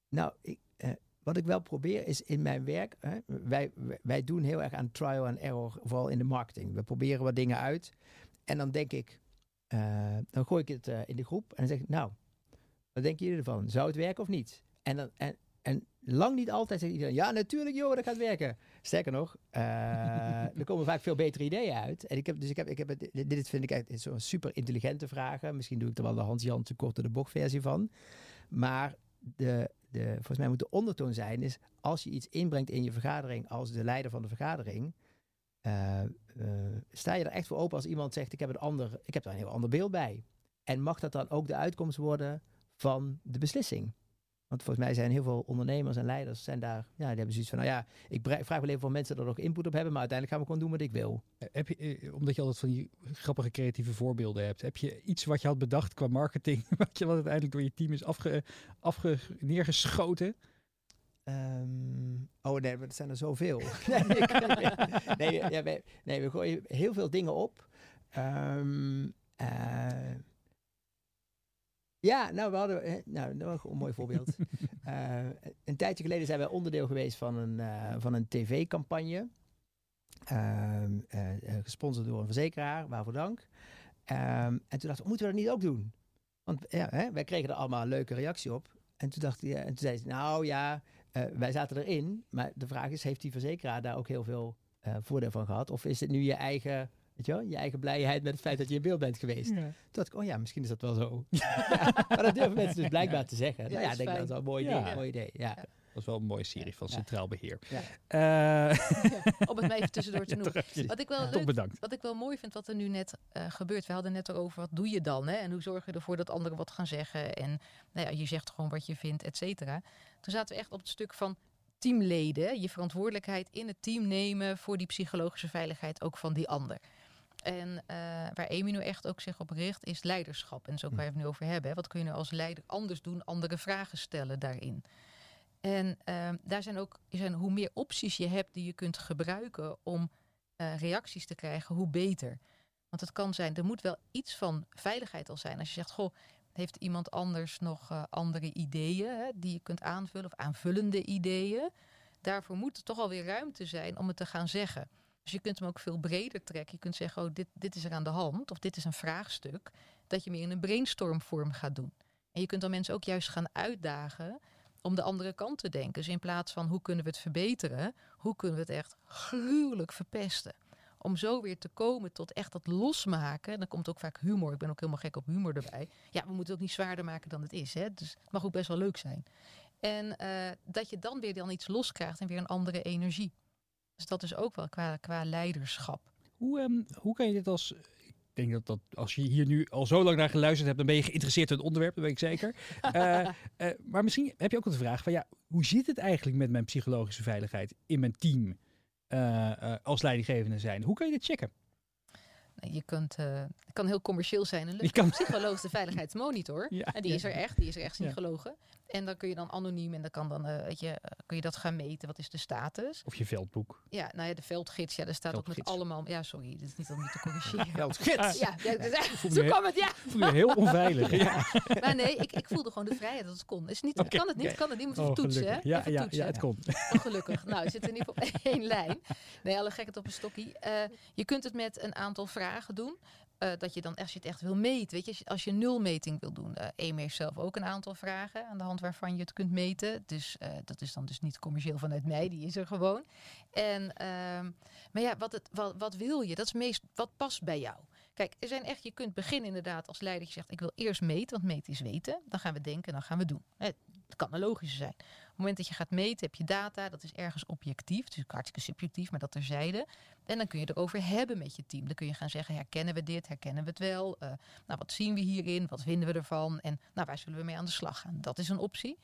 nou, ik, uh, wat ik wel probeer is in mijn werk, hè, wij, wij doen heel erg aan trial and error, vooral in de marketing. We proberen wat dingen uit en dan denk ik, uh, dan gooi ik het uh, in de groep en dan zeg ik, nou, wat denken jullie ervan? Zou het werken of niet? En, dan, en, en lang niet altijd zegt iedereen, ja natuurlijk joh, dat gaat werken. Sterker nog, uh, er komen vaak veel betere ideeën uit. En ik heb, dus ik heb, ik heb dit vind ik echt zo'n super intelligente vragen. Misschien doe ik er wel de Hans Jan te korte de bocht versie van. Maar de, volgens mij moet de ondertoon zijn, is als je iets inbrengt in je vergadering als de leider van de vergadering, uh, uh, sta je er echt voor open als iemand zegt, ik heb, een ander, ik heb daar een heel ander beeld bij. En mag dat dan ook de uitkomst worden van de beslissing? Want volgens mij zijn heel veel ondernemers en leiders zijn daar, ja, die hebben zoiets van, nou ja, ik vraag wel even of mensen er nog input op hebben, maar uiteindelijk gaan we gewoon doen wat ik wil. Heb je, omdat je altijd van die grappige creatieve voorbeelden hebt, heb je iets wat je had bedacht qua marketing, wat je wat uiteindelijk door je team is afge, afge, neergeschoten? Um, oh nee, maar er zijn er zoveel. nee, ja, wij, nee, we gooien heel veel dingen op. Um, uh, ja, nou, we hadden. Nou, nog een mooi voorbeeld. uh, een tijdje geleden zijn wij onderdeel geweest van een, uh, van een tv-campagne. Uh, gesponsord door een verzekeraar, waarvoor dank. Ehm, en toen dachten we, moeten we dat niet ook doen? Want ja, hè, wij kregen er allemaal een leuke reactie op. En toen, dacht hij, en toen zei ze, nou ja, wij zaten erin. Maar de vraag is, heeft die verzekeraar daar ook heel veel voordeel van gehad? Of is het nu je eigen Weet je wel? Je eigen blijheid met het feit dat je in beeld bent geweest. Ja. Toen dacht ik, oh ja, misschien is dat wel zo. maar dat durven mensen dus blijkbaar te zeggen. Ja, nou ja, ik denk dat is wel een mooi idee. Ja. Mooi idee ja. Dat is wel een mooie serie van Centraal Beheer. Ja. Uh, om het maar even tussendoor te noemen. wat, ik wel leuk, bedankt. wat ik wel mooi vind wat er nu net uh, gebeurt. We hadden net erover, wat doe je dan? Hè? En hoe zorg je ervoor dat anderen wat gaan zeggen? En nou ja, je zegt gewoon wat je vindt, et cetera. Toen zaten we echt op het stuk van teamleden. Je verantwoordelijkheid in het team nemen voor die psychologische veiligheid ook van die ander. En uh, waar Amy nu echt ook zich op richt, is leiderschap. En dat is ook hm. waar we het nu over hebben. Wat kun je nu als leider anders doen, andere vragen stellen daarin. En uh, daar zijn ook, zijn, hoe meer opties je hebt die je kunt gebruiken om uh, reacties te krijgen, hoe beter. Want het kan zijn, er moet wel iets van veiligheid al zijn. Als je zegt, goh, heeft iemand anders nog uh, andere ideeën hè, die je kunt aanvullen of aanvullende ideeën? Daarvoor moet er toch alweer ruimte zijn om het te gaan zeggen. Dus je kunt hem ook veel breder trekken. Je kunt zeggen, oh, dit, dit is er aan de hand, of dit is een vraagstuk, dat je meer in een brainstormvorm gaat doen. En je kunt dan mensen ook juist gaan uitdagen om de andere kant te denken. Dus in plaats van hoe kunnen we het verbeteren, hoe kunnen we het echt gruwelijk verpesten. Om zo weer te komen tot echt dat losmaken. En dan komt ook vaak humor. Ik ben ook helemaal gek op humor erbij. Ja, we moeten het ook niet zwaarder maken dan het is. Hè? Dus het mag ook best wel leuk zijn. En uh, dat je dan weer dan iets loskrijgt en weer een andere energie. Dus dat is ook wel qua, qua leiderschap. Hoe, um, hoe kan je dit als denk dat, dat als je hier nu al zo lang naar geluisterd hebt, dan ben je geïnteresseerd in het onderwerp, dat weet ik zeker. uh, uh, maar misschien heb je ook de vraag van ja, hoe zit het eigenlijk met mijn psychologische veiligheid in mijn team uh, als leidinggevende zijn? Hoe kan je dit checken? Je kunt, het kan heel commercieel zijn. Een kan... psychologische veiligheidsmonitor. Ja, en die ja. is er echt, die is er echt ja. En dan kun je dan anoniem en dan kan dan, uh, weet je, uh, kun je dat gaan meten. Wat is de status? Of je veldboek. Ja, nou ja, de veldgids. Ja, daar staat ook met allemaal. Ja, sorry, dit is niet om niet te corrigeren. veldgids. Ja, ja, ja zo kwam het. Ja. Voel je heel onveilig. ja. Maar nee, ik, ik voelde gewoon de vrijheid dat het kon. Is niet, okay. Kan het niet? Kan het niet? Moet oh, toetsen. Hè? Ja, ja, toetsen. ja, het kon. Oh, gelukkig. Nou, zit in ieder geval op één lijn. Nee, alle gekheid op een stokkie. Uh, je kunt het met een aantal vragen doen. Uh, dat je dan, als je het echt wil meten, weet je, als je nulmeting wil doen. Uh, EME heeft zelf ook een aantal vragen aan de hand waarvan je het kunt meten. Dus uh, dat is dan dus niet commercieel vanuit mij, die is er gewoon. En, uh, maar ja, wat, het, wat, wat wil je? Dat is meest, wat past bij jou? Kijk, er zijn echt, je kunt beginnen inderdaad als leider. Je zegt, ik wil eerst meten, want meten is weten. Dan gaan we denken, dan gaan we doen. Het kan een logische zijn. Het moment dat je gaat meten, heb je data. Dat is ergens objectief. Is hartstikke subjectief, maar dat terzijde. En dan kun je erover hebben met je team. Dan kun je gaan zeggen, herkennen we dit? Herkennen we het wel? Uh, nou, wat zien we hierin? Wat vinden we ervan? En nou, waar zullen we mee aan de slag gaan? Dat is een optie.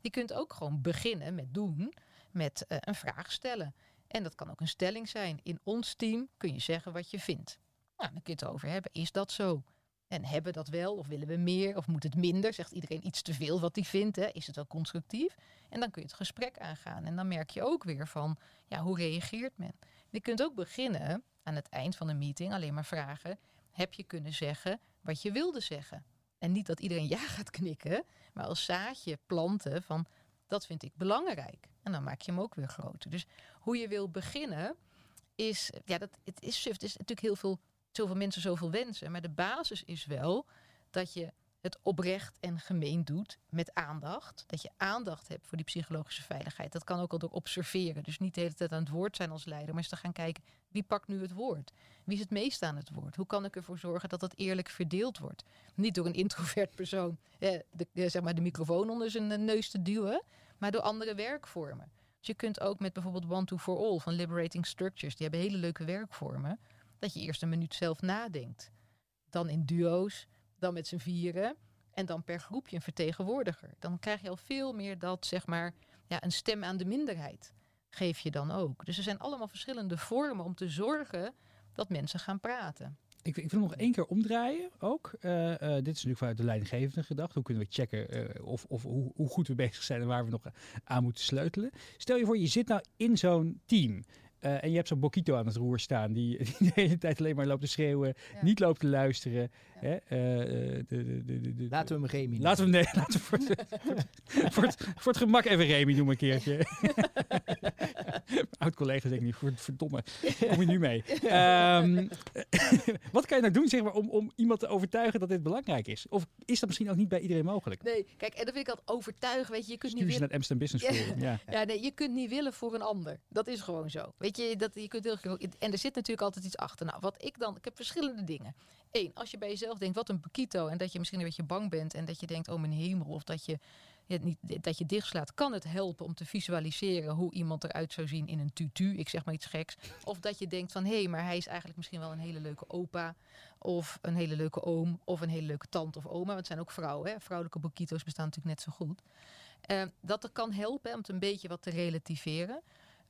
Je kunt ook gewoon beginnen met doen, met uh, een vraag stellen. En dat kan ook een stelling zijn. In ons team kun je zeggen wat je vindt. Nou, dan kun je het over hebben. Is dat zo? En hebben dat wel? Of willen we meer? Of moet het minder? Zegt iedereen iets te veel wat hij vindt? Hè? Is het wel constructief? En dan kun je het gesprek aangaan. En dan merk je ook weer van, ja, hoe reageert men? Je kunt ook beginnen aan het eind van een meeting alleen maar vragen: heb je kunnen zeggen wat je wilde zeggen? En niet dat iedereen ja gaat knikken, maar als zaadje planten van dat vind ik belangrijk. En dan maak je hem ook weer groter. Dus hoe je wil beginnen is, ja, dat, het is. Het is natuurlijk heel veel, zoveel mensen zoveel wensen. Maar de basis is wel dat je het oprecht en gemeen doet met aandacht. Dat je aandacht hebt voor die psychologische veiligheid. Dat kan ook al door observeren. Dus niet de hele tijd aan het woord zijn als leider, maar eens te gaan kijken wie pakt nu het woord. Wie is het meest aan het woord? Hoe kan ik ervoor zorgen dat dat eerlijk verdeeld wordt? Niet door een introvert persoon eh, de, zeg maar de microfoon onder zijn neus te duwen, maar door andere werkvormen. Dus je kunt ook met bijvoorbeeld One to For All van Liberating Structures, die hebben hele leuke werkvormen, dat je eerst een minuut zelf nadenkt. Dan in duo's, dan met z'n vieren en dan per groepje een vertegenwoordiger. Dan krijg je al veel meer dat, zeg maar, ja, een stem aan de minderheid geef je dan ook. Dus er zijn allemaal verschillende vormen om te zorgen dat mensen gaan praten. Ik, ik wil nog één keer omdraaien ook. Uh, uh, dit is natuurlijk vanuit de leidinggevende gedacht. Hoe kunnen we checken uh, of, of hoe, hoe, goed we bezig zijn en waar we nog aan moeten sleutelen. Stel je voor, je zit nou in zo'n team. Uh, en je hebt zo'n Bokito aan het roer staan die, die, de hele tijd alleen maar loopt te schreeuwen, ja. niet loopt te luisteren. Ja. Hè? Uh, de, de, de, laten we hem Remy Laten we hem, nee, laten we voor, voor, het, voor het gemak even Remy noemen een keertje. Oud collega zeg ik niet, verdomme, kom je nu mee. Um, wat kan je nou doen zeg maar, om, om iemand te overtuigen dat dit belangrijk is? Of is dat misschien ook niet bij iedereen mogelijk? Nee, kijk, en dat vind ik altijd overtuigen. Weet je, je kunt Stuur niet je naar het Amsterdam Business Forum. Ja. ja, nee, je kunt niet willen voor een ander. Dat is gewoon zo. Weet je, dat, je kunt heel, en er zit natuurlijk altijd iets achter. Nou, wat ik dan, ik heb verschillende dingen. Eén, als je bij jezelf denkt, wat een Bokito. En dat je misschien een beetje bang bent. En dat je denkt, oh mijn hemel. Of dat je, niet, dat je dichtslaat. Kan het helpen om te visualiseren hoe iemand eruit zou zien in een tutu. Ik zeg maar iets geks. Of dat je denkt van, hé, hey, maar hij is eigenlijk misschien wel een hele leuke opa. Of een hele leuke oom. Of een hele leuke tante of oma. Want het zijn ook vrouwen. Hè? Vrouwelijke Bokito's bestaan natuurlijk net zo goed. Uh, dat er kan helpen om het een beetje wat te relativeren.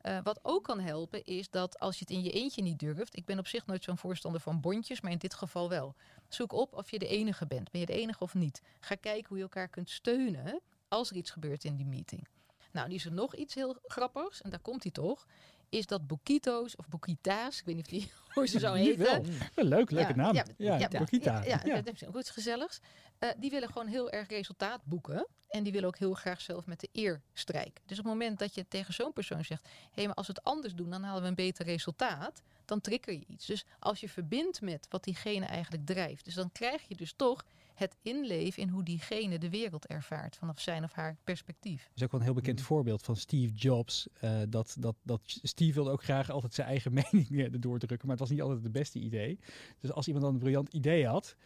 Uh, wat ook kan helpen is dat als je het in je eentje niet durft. Ik ben op zich nooit zo'n voorstander van bondjes, maar in dit geval wel. Zoek op of je de enige bent. Ben je de enige of niet? Ga kijken hoe je elkaar kunt steunen als er iets gebeurt in die meeting. Nou, nu is er nog iets heel grappigs, en daar komt hij toch. Is dat Bokito's of Bokita's, ik weet niet of die hoe ze zo heten. Wel. Leuk, leuke Ja, naam. ja, Ja, ja, Bokita. Ja, ja, dat is ook iets gezelligs. Eh, die willen gewoon heel erg resultaat boeken. En die willen ook heel graag zelf met de eer strijken. Dus op het moment dat je tegen zo'n persoon zegt... hé, hey, maar als we het anders doen, dan halen we een beter resultaat... dan trigger je iets. Dus als je verbindt met wat diegene eigenlijk drijft... dus dan krijg je dus toch het inleven in hoe diegene de wereld ervaart... vanaf zijn of haar perspectief. Dat is ook wel een heel bekend voorbeeld van Steve Jobs. eh, dat, dat, dat Steve wilde ook graag altijd zijn eigen mening eh, erdoor drukken. Maar het was niet altijd het beste idee. Dus als iemand dan een briljant idee had...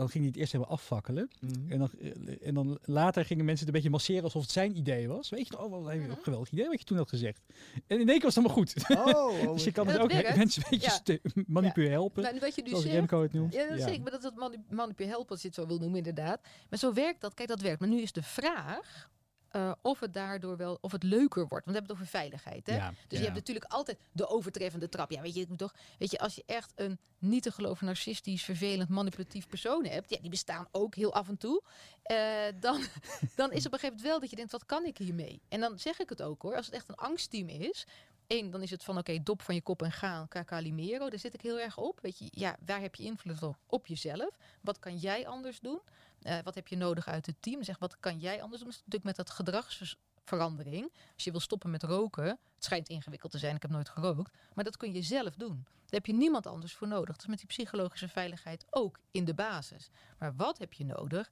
dan ging hij het eerst helemaal afvakkelen. Mhm. En dan, eh, en dan later gingen mensen het een beetje masseren alsof het zijn idee was. Weet je, oh, wat een Mhm. geweldig idee wat je toen had gezegd. En in één keer was het allemaal goed. Oh, dus je kan Ja, dus ook werkt. mensen een beetje Ja. manipuleren helpen. Nou, wat je nu zegt, Remco het noemt. Ja, dat zeg ik. Maar dat het mani manipuleren helpen, als je het zo wil noemen, inderdaad. Maar zo werkt dat. Kijk, dat werkt. Maar nu is de vraag eh, of het daardoor wel, of het leuker wordt. Want we hebben het over veiligheid. Hè? Ja, Dus ja. je hebt natuurlijk altijd de overtreffende trap. Ja, weet je, toch, weet je, als je echt een niet te geloven narcistisch, vervelend, manipulatief persoon hebt, ja, die bestaan ook heel af en toe. eh, dan, dan is op een gegeven moment wel dat je denkt, wat kan ik hiermee? En dan zeg ik het ook hoor, als het echt een angstteam is. Eén, dan is het van oké, dop van je kop en gaan, Calimero. Daar zit ik heel erg op. Weet je, ja, waar heb je invloed op? Op jezelf. Wat kan jij anders doen? Eh, wat heb je nodig uit het team? Zeg, wat kan jij anders doen? Natuurlijk met dat gedragsverandering. Als je wil stoppen met roken, het schijnt ingewikkeld te zijn, ik heb nooit gerookt, maar dat kun je zelf doen. Daar heb je niemand anders voor nodig. Is met die psychologische veiligheid ook in de basis. Maar wat heb je nodig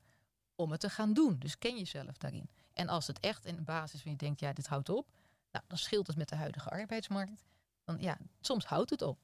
om het te gaan doen? Dus ken jezelf daarin. En als het echt in de basis van je denkt, ja, dit houdt op, nou, dan scheelt het met de huidige arbeidsmarkt. Dan ja, soms houdt het op.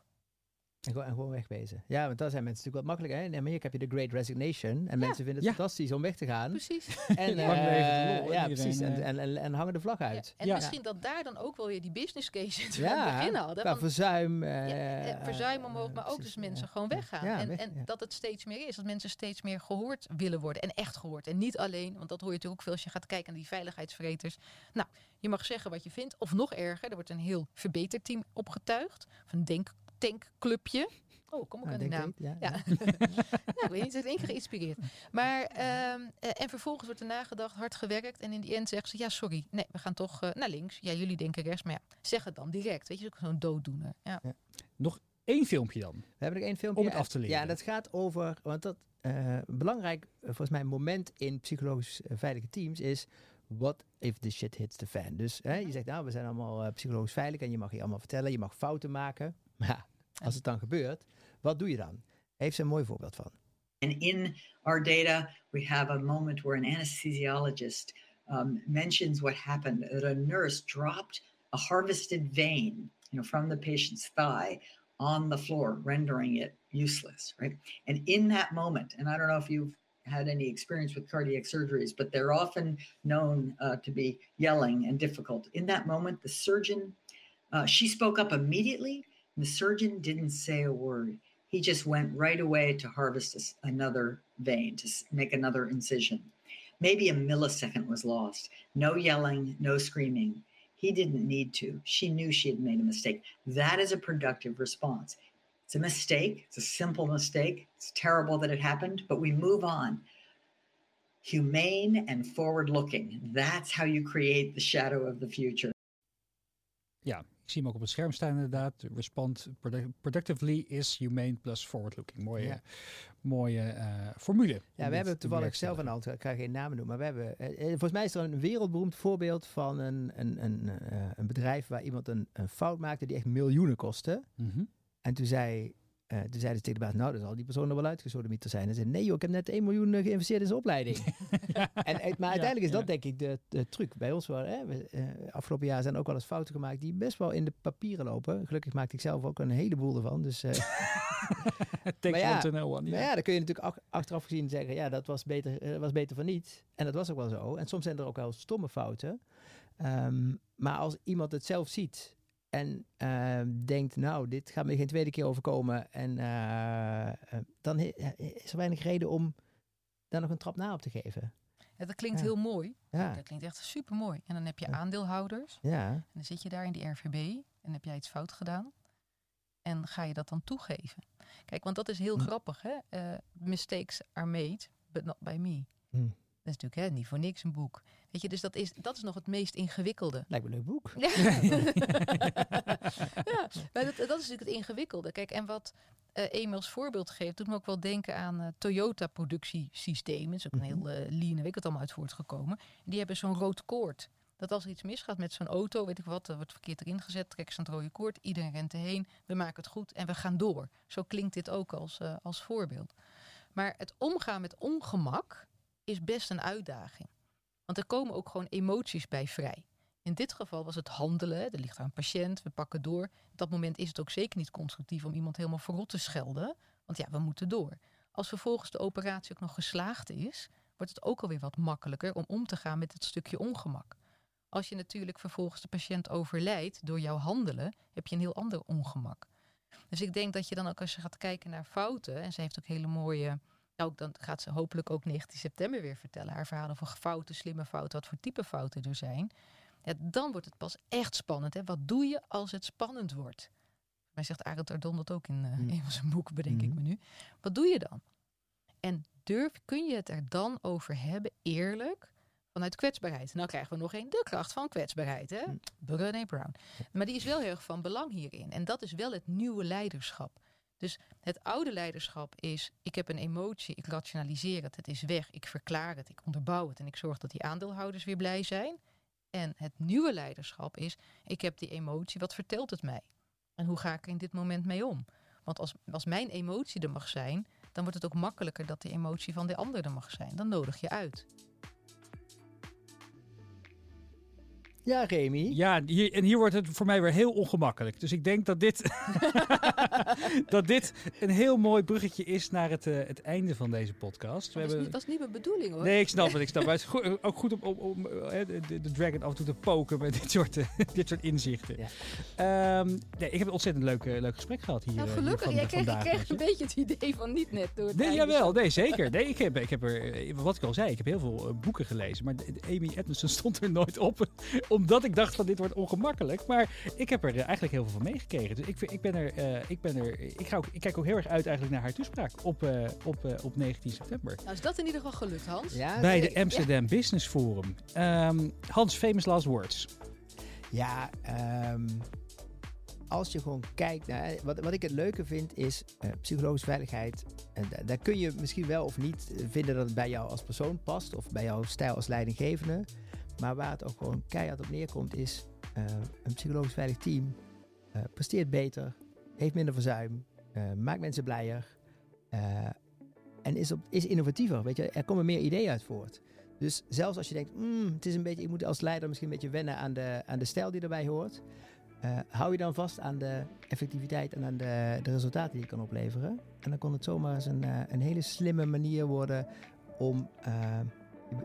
En gewoon, en gewoon wegwezen. Ja, want daar zijn mensen natuurlijk wat makkelijker. Hè? In Amerika heb je de Great Resignation. En mensen vinden het Ja. fantastisch om weg te gaan. Precies. En, eh, lol, ja, precies. En, eh. en, en, en hangen de vlag Ja, uit. en Ja. misschien dat daar dan ook wel weer die business case in het begin hadden. Want- verzuim. Ja, eh, verzuim omhoog, maar ook precies, dus mensen ja. gewoon weggaan. Ja, en weg, en ja. dat het steeds meer is. Dat mensen steeds meer gehoord willen worden. En echt gehoord. En niet alleen, want dat hoor je natuurlijk ook veel als je gaat kijken naar die veiligheidsvreters. Nou, je mag zeggen wat je vindt. Of nog erger, er wordt een heel verbeterteam opgetuigd. Of een denktankclubje. Oh, kom ook Ah, aan denk naam. ik, ja. Ja, nou, ik weet niet, het in één keer geïnspireerd. Maar, ehm, eh, en vervolgens wordt er nagedacht, hard gewerkt. En in die end zeggen ze, ja, sorry, nee, we gaan toch eh, naar links. Ja, jullie denken rechts, maar ja, zeg het dan direct. Weet je, zo'n dooddoener. Ja. Eén filmpje dan. We hebben nog één filmpje. Om het af te leren. Ja, en dat gaat over, want dat eh, belangrijk, volgens mij, moment in psychologisch veilige teams is, what if the shit hits the fan? Dus hè, je zegt, nou, we zijn allemaal psychologisch veilig en je mag je allemaal vertellen, je mag fouten maken. Maar ja, als het dan gebeurt, wat doe je dan? Heeft ze een mooi voorbeeld van. And in our data, we have a moment where an anesthesiologist um, mentions what happened that a nurse dropped a harvested vein you know, from the patient's thigh on the floor, rendering it useless, right? And in that moment, and I don't know if you've had any experience with cardiac surgeries, but they're often known uh, to be yelling and difficult. In that moment, the surgeon, uh, she spoke up immediately. The surgeon didn't say a word he just went right away to harvest another vein, to make another incision. Maybe a millisecond was lost. No yelling, no screaming. He didn't need to. She knew she had made a mistake. That is a productive response. It's a mistake. It's a simple mistake. It's terrible that it happened, but we move on. Humane and forward looking. That's how you create the shadow of the future. Ja, ik zie hem ook op het scherm staan inderdaad. Respond produ- productively is humane plus forward looking. Mooie, Ja. mooie eh, formule. Ja, we hebben toevallig zelf een aantal, ik ga geen namen noemen, maar we hebben, eh, eh, volgens mij is er een wereldberoemd voorbeeld van een, een, een, een bedrijf waar iemand een, een fout maakte die echt miljoenen kostte. Mhm. En toen zei, eh toen zeiden ze tegen de baas, nou, dan zal die persoon er wel uitgesodemieter zijn. En zei, nee joh, ik heb net 1 miljoen eh, geïnvesteerd in zijn opleiding. en, eh, maar uiteindelijk is dat denk ik de, de truc. Bij ons wel, hè, we, afgelopen jaar zijn ook wel eens fouten gemaakt die best wel in de papieren lopen. Gelukkig maakte ik zelf ook een heleboel ervan. Dus, eh, Take ja, one to know one. maar Ja. dan kun je natuurlijk ach- achteraf gezien zeggen, ja, dat was beter, was beter van niet. En dat was ook wel zo. En soms zijn er ook wel stomme fouten. Ehm, maar als iemand het zelf ziet en ehm, denkt, nou, dit gaat me geen tweede keer overkomen. En eh, eh, dan is er weinig reden om daar nog een trap na op te geven. Ja, dat klinkt Ja. heel mooi. Ja, Dat klinkt echt super mooi. En dan heb je aandeelhouders. ja, En dan zit je daar in die RVB en heb jij iets fout gedaan. En ga je dat dan toegeven? Kijk, want dat is heel Hm. grappig, hè? Eh, mistakes are made, but not by me. Hm. Dat is natuurlijk hè, niet voor niks een boek. Weet je, dus dat is, dat is nog het meest ingewikkelde. lijkt me een leuk boek. Ja, ja maar dat, dat is natuurlijk het ingewikkelde. Kijk, en wat Emil als voorbeeld geeft, doet me ook wel denken aan eh, Toyota productiesysteem. Het is ook een heel eh lean, weet ik wat allemaal uit voortgekomen. Die hebben zo'n rood koord. Dat als er iets misgaat met zo'n auto, weet ik wat, er wordt verkeerd erin gezet, trekken ze het rode koord, iedereen rent erheen, we maken het goed en we gaan door. Zo klinkt dit ook als, als voorbeeld. Maar het omgaan met ongemak is best een uitdaging. Want er komen ook gewoon emoties bij vrij. In dit geval was het handelen. Er ligt daar een patiënt, we pakken door. Op dat moment is het ook zeker niet constructief om iemand helemaal verrot te schelden. Want ja, we moeten door. als vervolgens de operatie ook nog geslaagd is, wordt het ook alweer wat makkelijker om om te gaan met het stukje ongemak. Als je natuurlijk vervolgens de patiënt overlijdt door jouw handelen, heb je een heel ander ongemak. Dus ik denk dat je dan ook als je gaat kijken naar fouten, en ze heeft ook hele mooie, nou dan gaat ze hopelijk ook 19 september weer vertellen, haar verhalen van fouten, slimme fouten, wat voor type fouten er zijn. Ja, dan wordt het pas echt spannend. Hè? Wat doe je als het spannend wordt? Mij zegt Arend Ardon dat ook in uh, een van zijn boeken, bedenk ik me nu. Wat doe je dan? En durf, kun je het er dan over hebben, eerlijk, vanuit kwetsbaarheid? Nou krijgen we nog één, de kracht van kwetsbaarheid, hè? Mm. Brené Brown. Maar die is wel heel erg van belang hierin. En dat is wel het nieuwe leiderschap. Dus het oude leiderschap is, ik heb een emotie, ik rationaliseer het, het is weg, ik verklaar het, ik onderbouw het en ik zorg dat die aandeelhouders weer blij zijn. En het nieuwe leiderschap is, ik heb die emotie, wat vertelt het mij? En hoe ga ik er in dit moment mee om? Want als, als mijn emotie er mag zijn, dan wordt het ook makkelijker dat de emotie van de ander er mag zijn. Dan nodig je uit. Ja, Remy. Ja, hier, en hier wordt het voor mij weer heel ongemakkelijk. Dus ik denk dat dit, dat dit een heel mooi bruggetje is naar het, uh, het einde van deze podcast. We dat, hebben... is niet, dat is niet mijn bedoeling hoor. Nee, ik snap het. Ik snap het. Het is goed, ook goed om, om, om uh, de, de, Dragon af en toe te poken met dit soort, uh, dit soort inzichten. Ja. Um, nee, ik heb een ontzettend leuk, leuk gesprek gehad hier. Nou, gelukkig. Hier van, Jij kreeg, kreeg een beetje het idee van niet net door het Nee, jawel. Nee, zeker. Nee, ik heb, ik heb er, wat ik al zei, ik heb heel veel boeken gelezen. Maar Amy Edmondson stond er nooit op omdat ik dacht van dit wordt ongemakkelijk. Maar ik heb er eh, eigenlijk heel veel van meegekregen. Dus ik, ik ben er, uh, ik ben er, ik, ga ook, ik kijk ook heel erg uit eigenlijk naar haar toespraak op, uh, op, uh, op 19 september. Nou is dat in ieder geval gelukt, Hans. Ja, Bij de Amsterdam ja. Business Forum. Um, Hans, famous last words. Ja, um, als je gewoon kijkt naar. Wat, wat ik het leuke vind is uh, psychologische veiligheid. En daar kun je misschien wel of niet vinden dat het bij jou als persoon past. Of bij jouw stijl als leidinggevende. Maar waar het ook gewoon keihard op neerkomt is uh, een psychologisch veilig team uh, presteert beter, heeft minder verzuim, uh, maakt mensen blijer en is, op, is innovatiever. Weet je, er komen meer ideeën uit voort. Dus zelfs als je denkt, mm, het is een beetje, ik moet als leider misschien een beetje wennen aan de, aan de stijl die erbij hoort, hou je dan vast aan de effectiviteit en aan de, de resultaten die je kan opleveren. En dan kon het zomaar eens een, een hele slimme manier worden om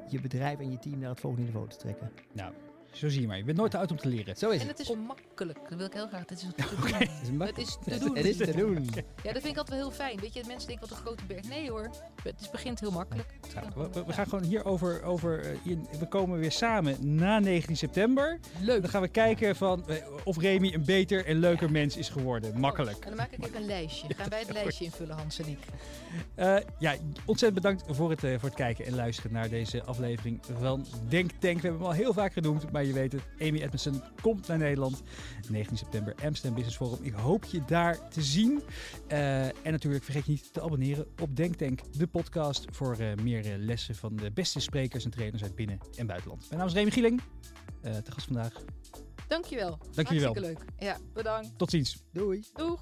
je bedrijf en je team naar het volgende niveau te trekken. Nou, zo zie je maar. Je bent nooit te oud om te leren. Zo is en het. is makkelijk. Dat wil ik heel graag. Het is te doen. Het is te doen. Het is te doen. Ja, dat vind ik altijd wel heel fijn. Weet je, mensen denken wat een grote berg. Nee hoor, het is, begint heel makkelijk. we, we, gaan gewoon hier over, over uh, we komen weer samen na 19 september. Leuk. Dan gaan we kijken van, uh, of Remy een beter en leuker ja. mens is geworden. Makkelijk. En dan maak ik even een lijstje. Gaan wij het lijstje invullen, Hans en ik. Uh, ja, ontzettend bedankt voor het, voor het kijken en luisteren naar deze aflevering van Denk Tank. We hebben hem al heel vaak genoemd, maar je weet het. Amy Edmondson komt naar Nederland. 19 september Amsterdam Business Forum. Ik hoop je daar te zien. Uh, en natuurlijk vergeet je niet te abonneren op Denktank, de podcast voor uh, meer uh, lessen van de beste sprekers en trainers uit binnen- en buitenland. Mijn naam is Remy Gieling, te gast vandaag. Dankjewel. Dankjewel. Hartstikke leuk. Ja, bedankt. Tot ziens. Doei. Doeg.